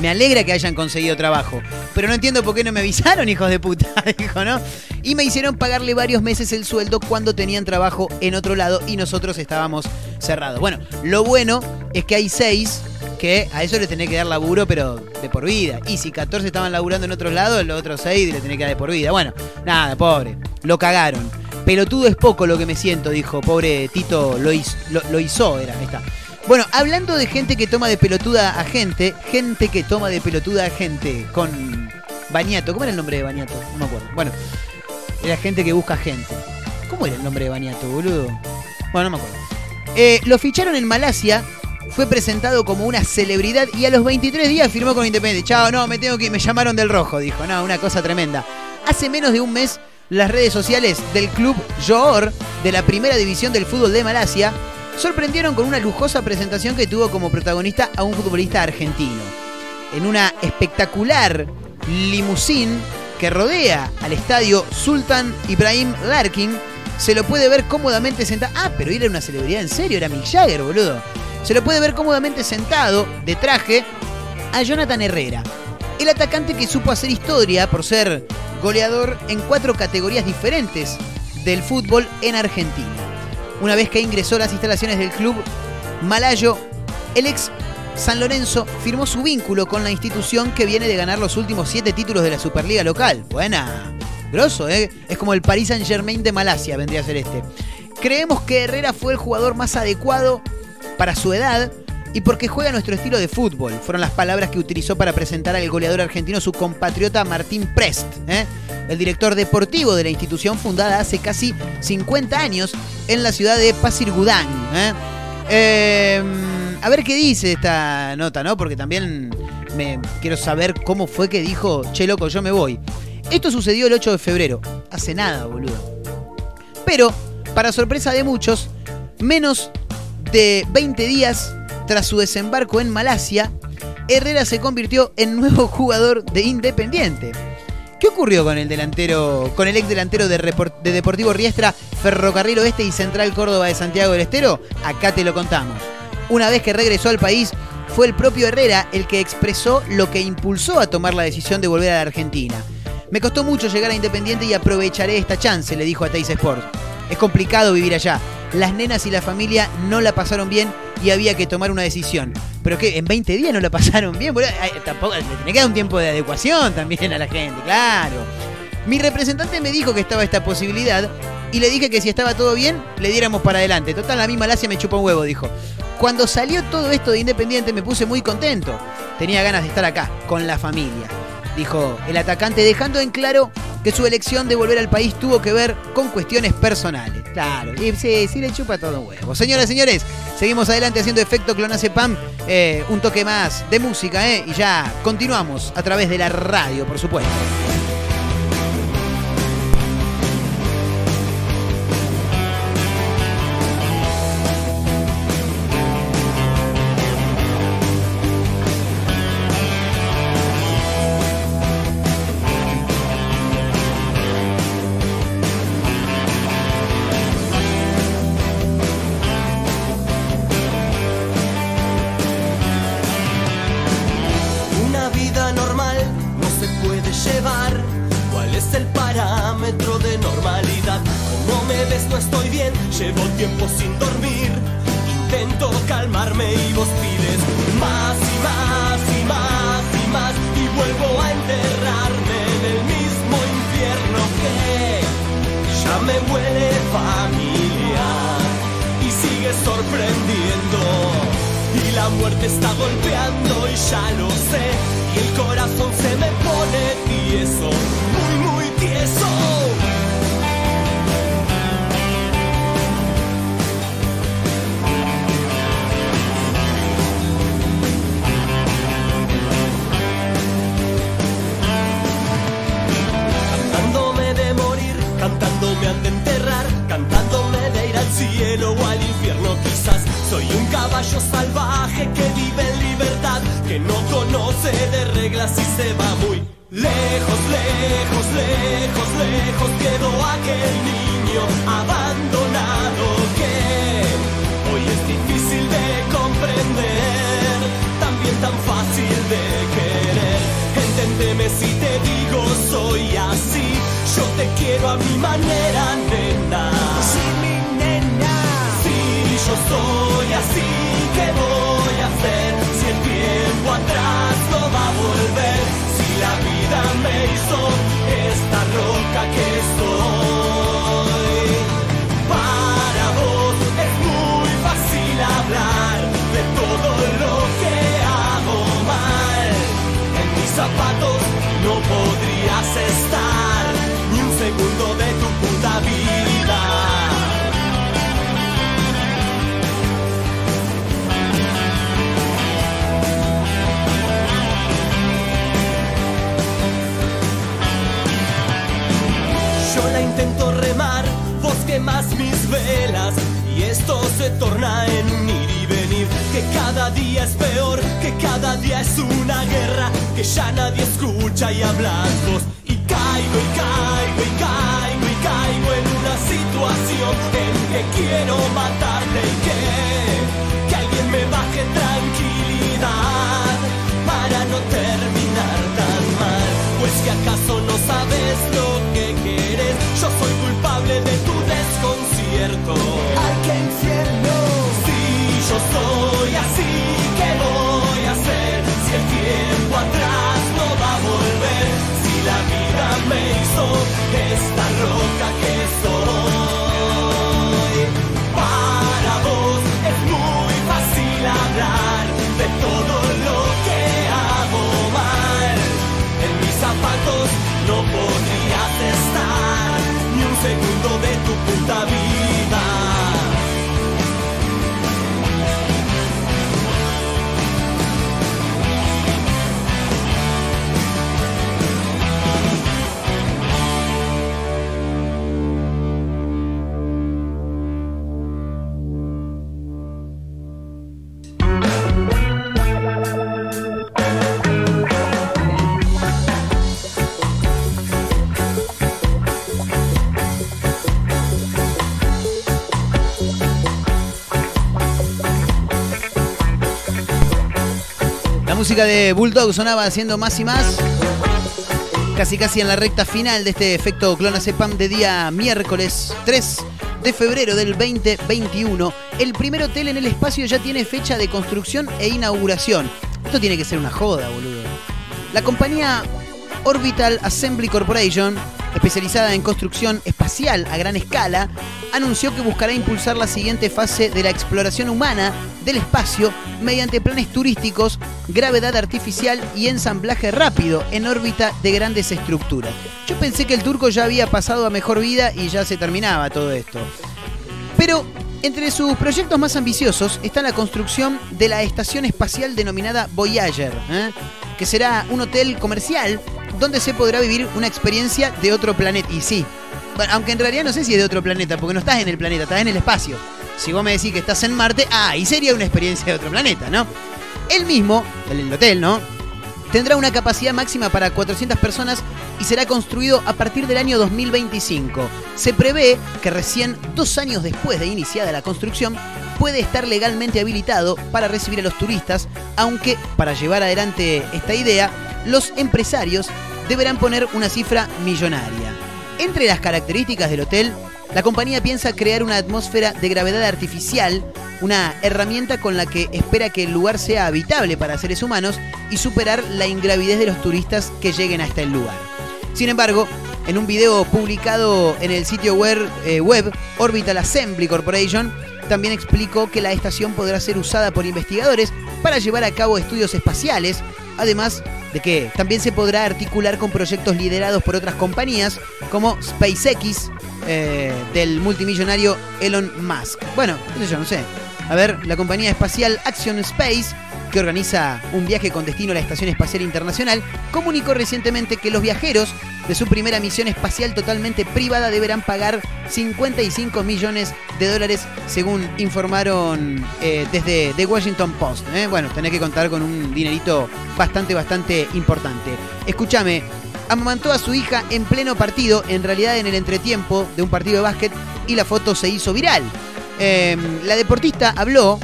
Speaker 3: Me alegra que hayan conseguido trabajo, pero no entiendo por qué no me avisaron, hijos de puta, dijo, ¿no? Y me hicieron pagarle varios meses el sueldo cuando tenían trabajo en otro lado y nosotros estábamos cerrados. Bueno, lo bueno es que hay seis que a eso le tenés que dar laburo, pero de por vida. Y si 14 estaban laburando en otro lado, los otros seis le tenés que dar de por vida. Bueno, nada, pobre, lo cagaron. Pelotudo es poco lo que me siento, dijo pobre Tito lo, hizo, lo, lo hizo, era, ahí está. Bueno, hablando de gente que toma de pelotuda a gente, gente que toma de pelotuda a gente con Bañato. ¿Cómo era el nombre de Bañato? No me acuerdo. Bueno, era gente que busca gente. ¿Cómo era el nombre de Bañato, boludo? Bueno, no me acuerdo. Eh, lo ficharon en Malasia, fue presentado como una celebridad y a los 23 días firmó con Independiente. Chao, no, me tengo que me llamaron del rojo, dijo. No, una cosa tremenda. Hace menos de un mes, las redes sociales del club Johor de la primera división del fútbol de Malasia sorprendieron con una lujosa presentación que tuvo como protagonista a un futbolista argentino. En una espectacular limusín que rodea al estadio Sultan Ibrahim Larkin, se lo puede ver cómodamente sentado. Ah, pero era una celebridad en serio, era Mick Jagger, boludo. Se lo puede ver cómodamente sentado, de traje, a Jonathan Herrera, El atacante que supo hacer historia por ser goleador en cuatro categorías diferentes del fútbol en Argentina. Una vez que ingresó a las instalaciones del club malayo, el ex San Lorenzo firmó su vínculo con la institución que viene de ganar los últimos siete títulos de la Superliga local. Buena, grosso, ¿eh? Es como el Paris Saint Germain de Malasia, vendría a ser este. Creemos que Herrera fue el jugador más adecuado para su edad y porque juega nuestro estilo de fútbol. Fueron las palabras que utilizó para presentar al goleador argentino su compatriota Martín Prest, ¿eh? el director deportivo de la institución fundada hace casi 50 años en la ciudad de Pasirgudán. ¿eh? Eh, a ver qué dice esta nota, ¿no? Porque también me quiero saber cómo fue que dijo, che loco, yo me voy. Esto sucedió el 8 de febrero. Hace nada, boludo. Pero, para sorpresa de muchos, menos de 20 días tras su desembarco en Malasia, Herrera se convirtió en nuevo jugador de Independiente. ¿Qué ocurrió con el delantero, con el ex delantero de, Deportivo Riestra, Ferrocarril Oeste y Central Córdoba de Santiago del Estero? Acá te lo contamos. Una vez que regresó al país, fue el propio Herrera el que expresó lo que impulsó a tomar la decisión de volver a la Argentina. Me costó mucho llegar a Independiente y aprovecharé esta chance, le dijo a Teis Sports. Es complicado vivir allá. Las nenas y la familia no la pasaron bien y había que tomar una decisión. Pero que en 20 días no la pasaron bien, tampoco le tiene que dar un tiempo de adecuación también a la gente, claro. Mi representante me dijo que estaba esta posibilidad y le dije que si estaba todo bien, le diéramos para adelante. Total, la misma Malasia me chupa un huevo, dijo. Cuando salió todo esto de Independiente me puse muy contento. Tenía ganas de estar acá, con la familia. Dijo el atacante, dejando en claro que su elección de volver al país tuvo que ver con cuestiones personales. Claro, y sí, sí le chupa todo un huevo. Señoras y señores, seguimos adelante haciendo efecto Clonacepam. Eh, un toque más de música, ¿eh? Y ya continuamos a través de la radio, por supuesto.
Speaker 10: Y se va muy lejos, lejos, lejos, lejos. Quedó aquel niño abandonado más mis velas. Y esto se torna en un ir y venir. Que cada día es peor, que cada día es una guerra, que ya nadie escucha y hablamos y caigo y caigo y caigo y caigo en una situación en que quiero matarme y que que alguien me baje tranquilidad para no terminar tan mal, pues que acaso no
Speaker 3: sabes lo que quieres, yo soy culpable de música de Bulldog sonaba haciendo más y más. Casi casi en la recta final de este efecto Clonazepam de día miércoles 3 de febrero del 2021. El primer hotel en el espacio ya tiene fecha de construcción e inauguración. Esto tiene que ser una joda, boludo. La compañía Orbital Assembly Corporation, especializada en construcción espacial a gran escala, anunció que buscará impulsar la siguiente fase de la exploración humana del espacio mediante planes turísticos, gravedad artificial y ensamblaje rápido en órbita de grandes estructuras. Yo pensé que el turco ya había pasado a mejor vida y ya se terminaba todo esto. Pero entre sus proyectos más ambiciosos está la construcción de la estación espacial denominada Voyager, ¿eh? que será un hotel comercial donde se podrá vivir una experiencia de otro planeta. Y sí, bueno, aunque en realidad no sé si es de otro planeta, porque no estás en el planeta, estás en el espacio. Si vos me decís que estás en Marte, ah, ahí sería una experiencia de otro planeta, ¿no? El mismo, el, el hotel, ¿no? Tendrá una capacidad máxima para 400 personas y será construido a partir del año 2025. Se prevé que recién dos años después de iniciada la construcción puede estar legalmente habilitado para recibir a los turistas, aunque para llevar adelante esta idea, los empresarios deberán poner una cifra millonaria. Entre las características del hotel, la compañía piensa crear una atmósfera de gravedad artificial, una herramienta con la que espera que el lugar sea habitable para seres humanos y superar la ingravidez de los turistas que lleguen hasta el lugar. Sin embargo, en un video publicado en el sitio web, eh, web Orbital Assembly Corporation, también explicó que la estación podrá ser usada por investigadores para llevar a cabo estudios espaciales, además de que también se podrá articular con proyectos liderados por otras compañías como SpaceX eh, del multimillonario Elon Musk. Bueno, sé yo, no sé. A ver, la compañía espacial Action Space, que organiza un viaje con destino a la Estación Espacial Internacional, comunicó recientemente que los viajeros de su primera misión espacial totalmente privada deberán pagar 55 millones de dólares, según informaron eh, desde The Washington Post. ¿eh? Bueno, tenés que contar con un dinerito bastante, bastante importante. Escúchame, amamantó a su hija en pleno partido, en realidad en el entretiempo de un partido de básquet, y la foto se hizo viral. Eh, la deportista habló,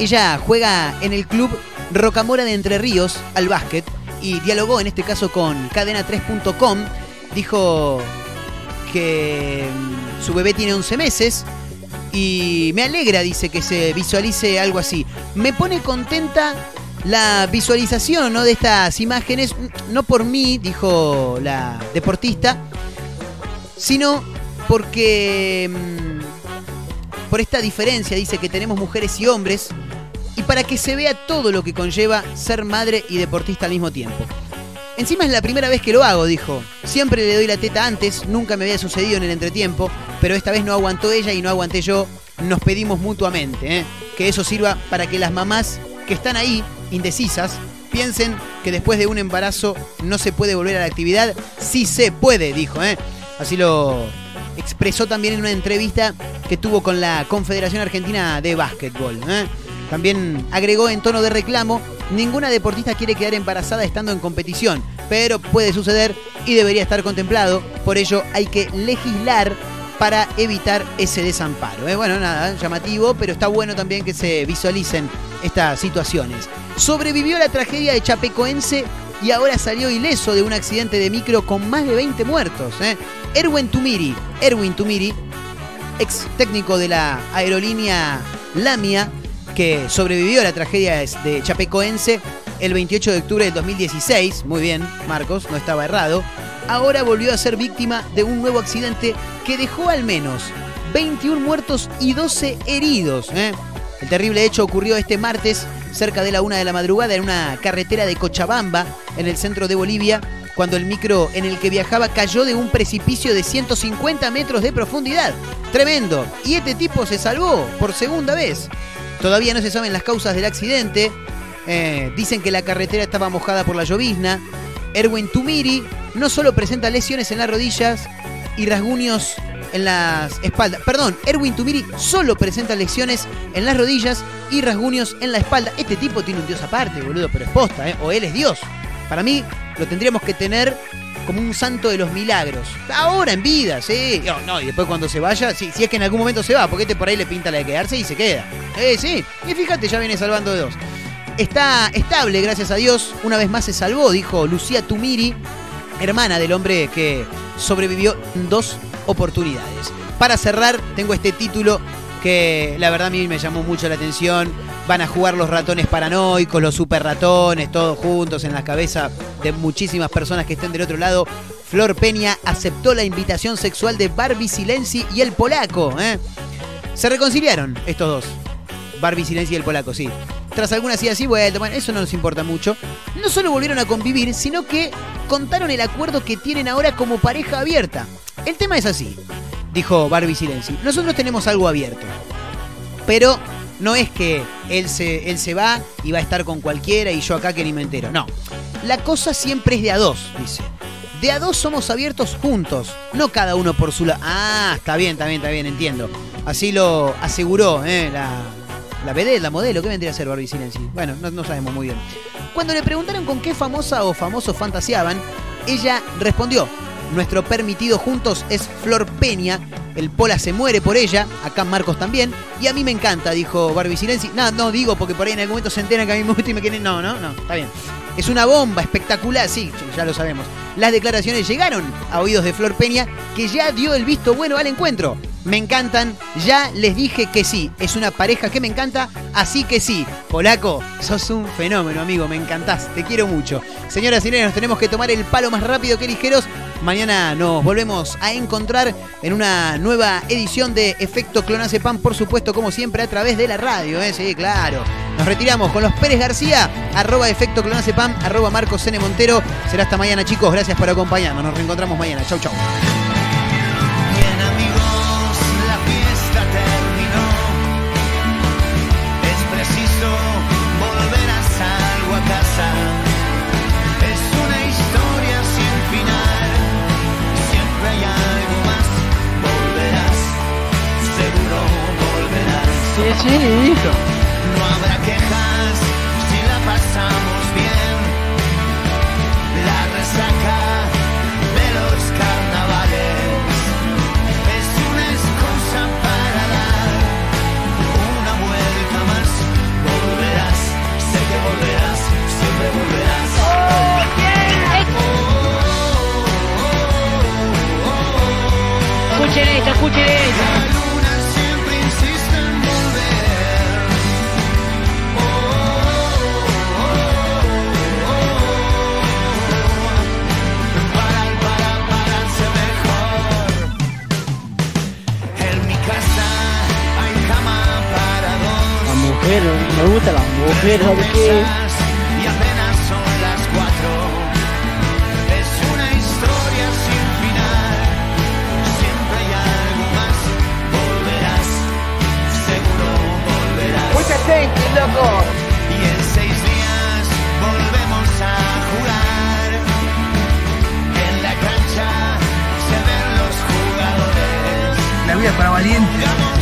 Speaker 3: ella juega en el club Rocamora de Entre Ríos al básquet y dialogó en este caso con cadena3.com. Dijo que mm, su bebé tiene 11 meses y me alegra, dice, que se visualice algo así. Me pone contenta la visualización ¿no? de estas imágenes, no por mí, dijo la deportista, sino porque mm, por esta diferencia, dice que tenemos mujeres y hombres, y para que se vea todo lo que conlleva ser madre y deportista al mismo tiempo. Encima es la primera vez que lo hago, dijo. Siempre le doy la teta antes, nunca me había sucedido en el entretiempo, pero esta vez no aguantó ella y no aguanté yo. Nos pedimos mutuamente, ¿eh? que eso sirva para que las mamás que están ahí, indecisas, piensen que después de un embarazo no se puede volver a la actividad. Sí se puede, dijo. ¿eh? Así lo expresó también en una entrevista que tuvo con la Confederación Argentina de Básquetbol. ¿eh? También agregó en tono de reclamo, ninguna deportista quiere quedar embarazada estando en competición, pero puede suceder y debería estar contemplado, por ello hay que legislar para evitar ese desamparo. ¿eh? Bueno, nada, llamativo, pero está bueno también que se visualicen estas situaciones. Sobrevivió a la tragedia de Chapecoense y ahora salió ileso de un accidente de micro con más de 20 muertos. ¿eh? Erwin Tumiri, Erwin Tumiri, ex técnico de la aerolínea Lamia, que sobrevivió a la tragedia de Chapecoense el 28 de octubre del 2016, muy bien, Marcos, no estaba errado, ahora volvió a ser víctima de un nuevo accidente que dejó al menos 21 muertos y 12 heridos. ¿eh? El terrible hecho ocurrió este martes, cerca de la una de la madrugada, en una carretera de Cochabamba, en el centro de Bolivia, cuando el micro en el que viajaba cayó de un precipicio de 150 metros de profundidad. Tremendo. Y este tipo se salvó por segunda vez. Todavía no se saben las causas del accidente. Eh, dicen que la carretera estaba mojada por la llovizna. Erwin Tumiri no solo presenta lesiones en las rodillas y rasguños en las espaldas. Perdón, Erwin Tumiri solo presenta lesiones en las rodillas y rasguños en la espalda. Este tipo tiene un dios aparte, boludo, pero es posta, ¿eh? O él es Dios. Para mí lo tendríamos que tener como un santo de los milagros. Ahora en vida, sí. No, no, y después cuando se vaya, sí, si es que en algún momento se va, porque este por ahí le pinta la de quedarse y se queda. Eh, sí. Y fíjate, ya viene salvando de dos. Está estable, gracias a Dios. Una vez más se salvó, dijo Lucía Tumiri, hermana del hombre que sobrevivió en dos oportunidades. Para cerrar, tengo este título que la verdad a mí me llamó mucho la atención. Van a jugar los ratones paranoicos, los super ratones, todos juntos en la cabeza de muchísimas personas que estén del otro lado. Flor Peña aceptó la invitación sexual de Barbie Silenzi y el polaco. ¿eh? Se reconciliaron estos dos. Barbie Silenzi y el polaco, sí. Tras algunas idas y vueltas, bueno, eso no nos importa mucho. No solo volvieron a convivir, sino que contaron el acuerdo que tienen ahora como pareja abierta. El tema es así, dijo Barbie Silenzi. Nosotros tenemos algo abierto. Pero no es que él se, él se va y va a estar con cualquiera y yo acá que ni me entero. No. La cosa siempre es de a dos, dice. De a dos somos abiertos juntos, no cada uno por su lado. Ah, está bien, está bien, está bien, entiendo. Así lo aseguró ¿eh? la, la la modelo. ¿Qué vendría a ser Barbie Silenzi? Bueno, no, no sabemos muy bien. Cuando le preguntaron con qué famosa o famoso fantaseaban, ella respondió, nuestro permitido juntos es Flor Peña. El Pola se muere por ella, acá Marcos también. Y a mí me encanta, dijo Barbie Silenzi. No, no digo porque por ahí en algún momento se enteran que a mí me gusta y me quieren. No, no, no, está bien. Es una bomba espectacular, sí, ya lo sabemos. Las declaraciones llegaron a oídos de Flor Peña, que ya dio el visto bueno al encuentro. Me encantan, ya les dije que sí. Es una pareja que me encanta, así que sí. Polaco, sos un fenómeno, amigo, me encantás, te quiero mucho. Señoras y señores, nos tenemos que tomar el palo más rápido que ligeros. Mañana nos volvemos a encontrar en una nueva edición de Efecto Clonacepam, por supuesto, como siempre, a través de la radio, ¿eh? Sí, claro. Nos retiramos con los Pérez García, arroba Efecto Clonacepam, arroba Marcos N. Montero. Será hasta mañana, chicos. Gracias por acompañarnos. Nos reencontramos mañana. Chau, chau.
Speaker 6: Hijo.
Speaker 10: No habrá quejas si la pasamos bien. La resaca de los carnavales es una excusa para dar una vuelta más. Volverás, sé que volverás, siempre volverás.
Speaker 6: Escuchen esto, escuchen esto.
Speaker 10: Dos.
Speaker 6: La mujer, me gusta la mujer, ¿sabes qué?
Speaker 10: Y apenas son las cuatro. Es una historia sin final. Siempre hay algo más. Volverás, seguro volverás.
Speaker 6: Mucha gente, loco.
Speaker 10: Y en seis días volvemos a jugar. En la cancha se ven los jugadores.
Speaker 6: La vida para valiente.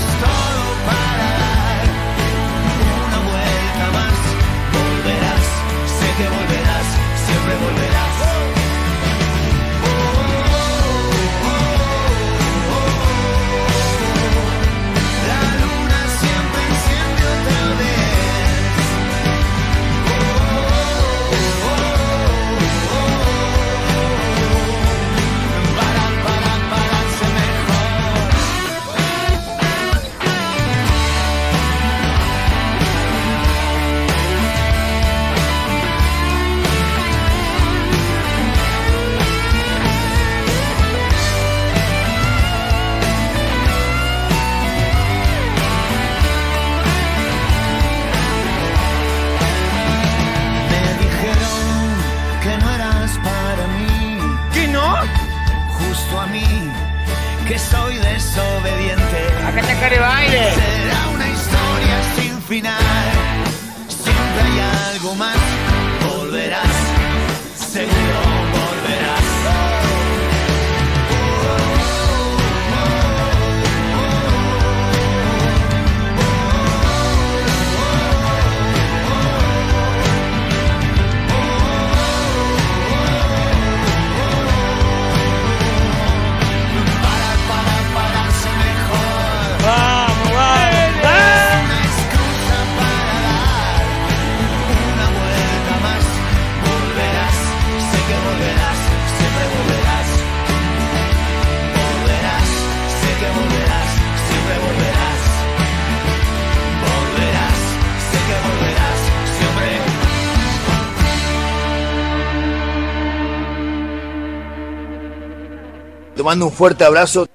Speaker 11: Mando un fuerte abrazo.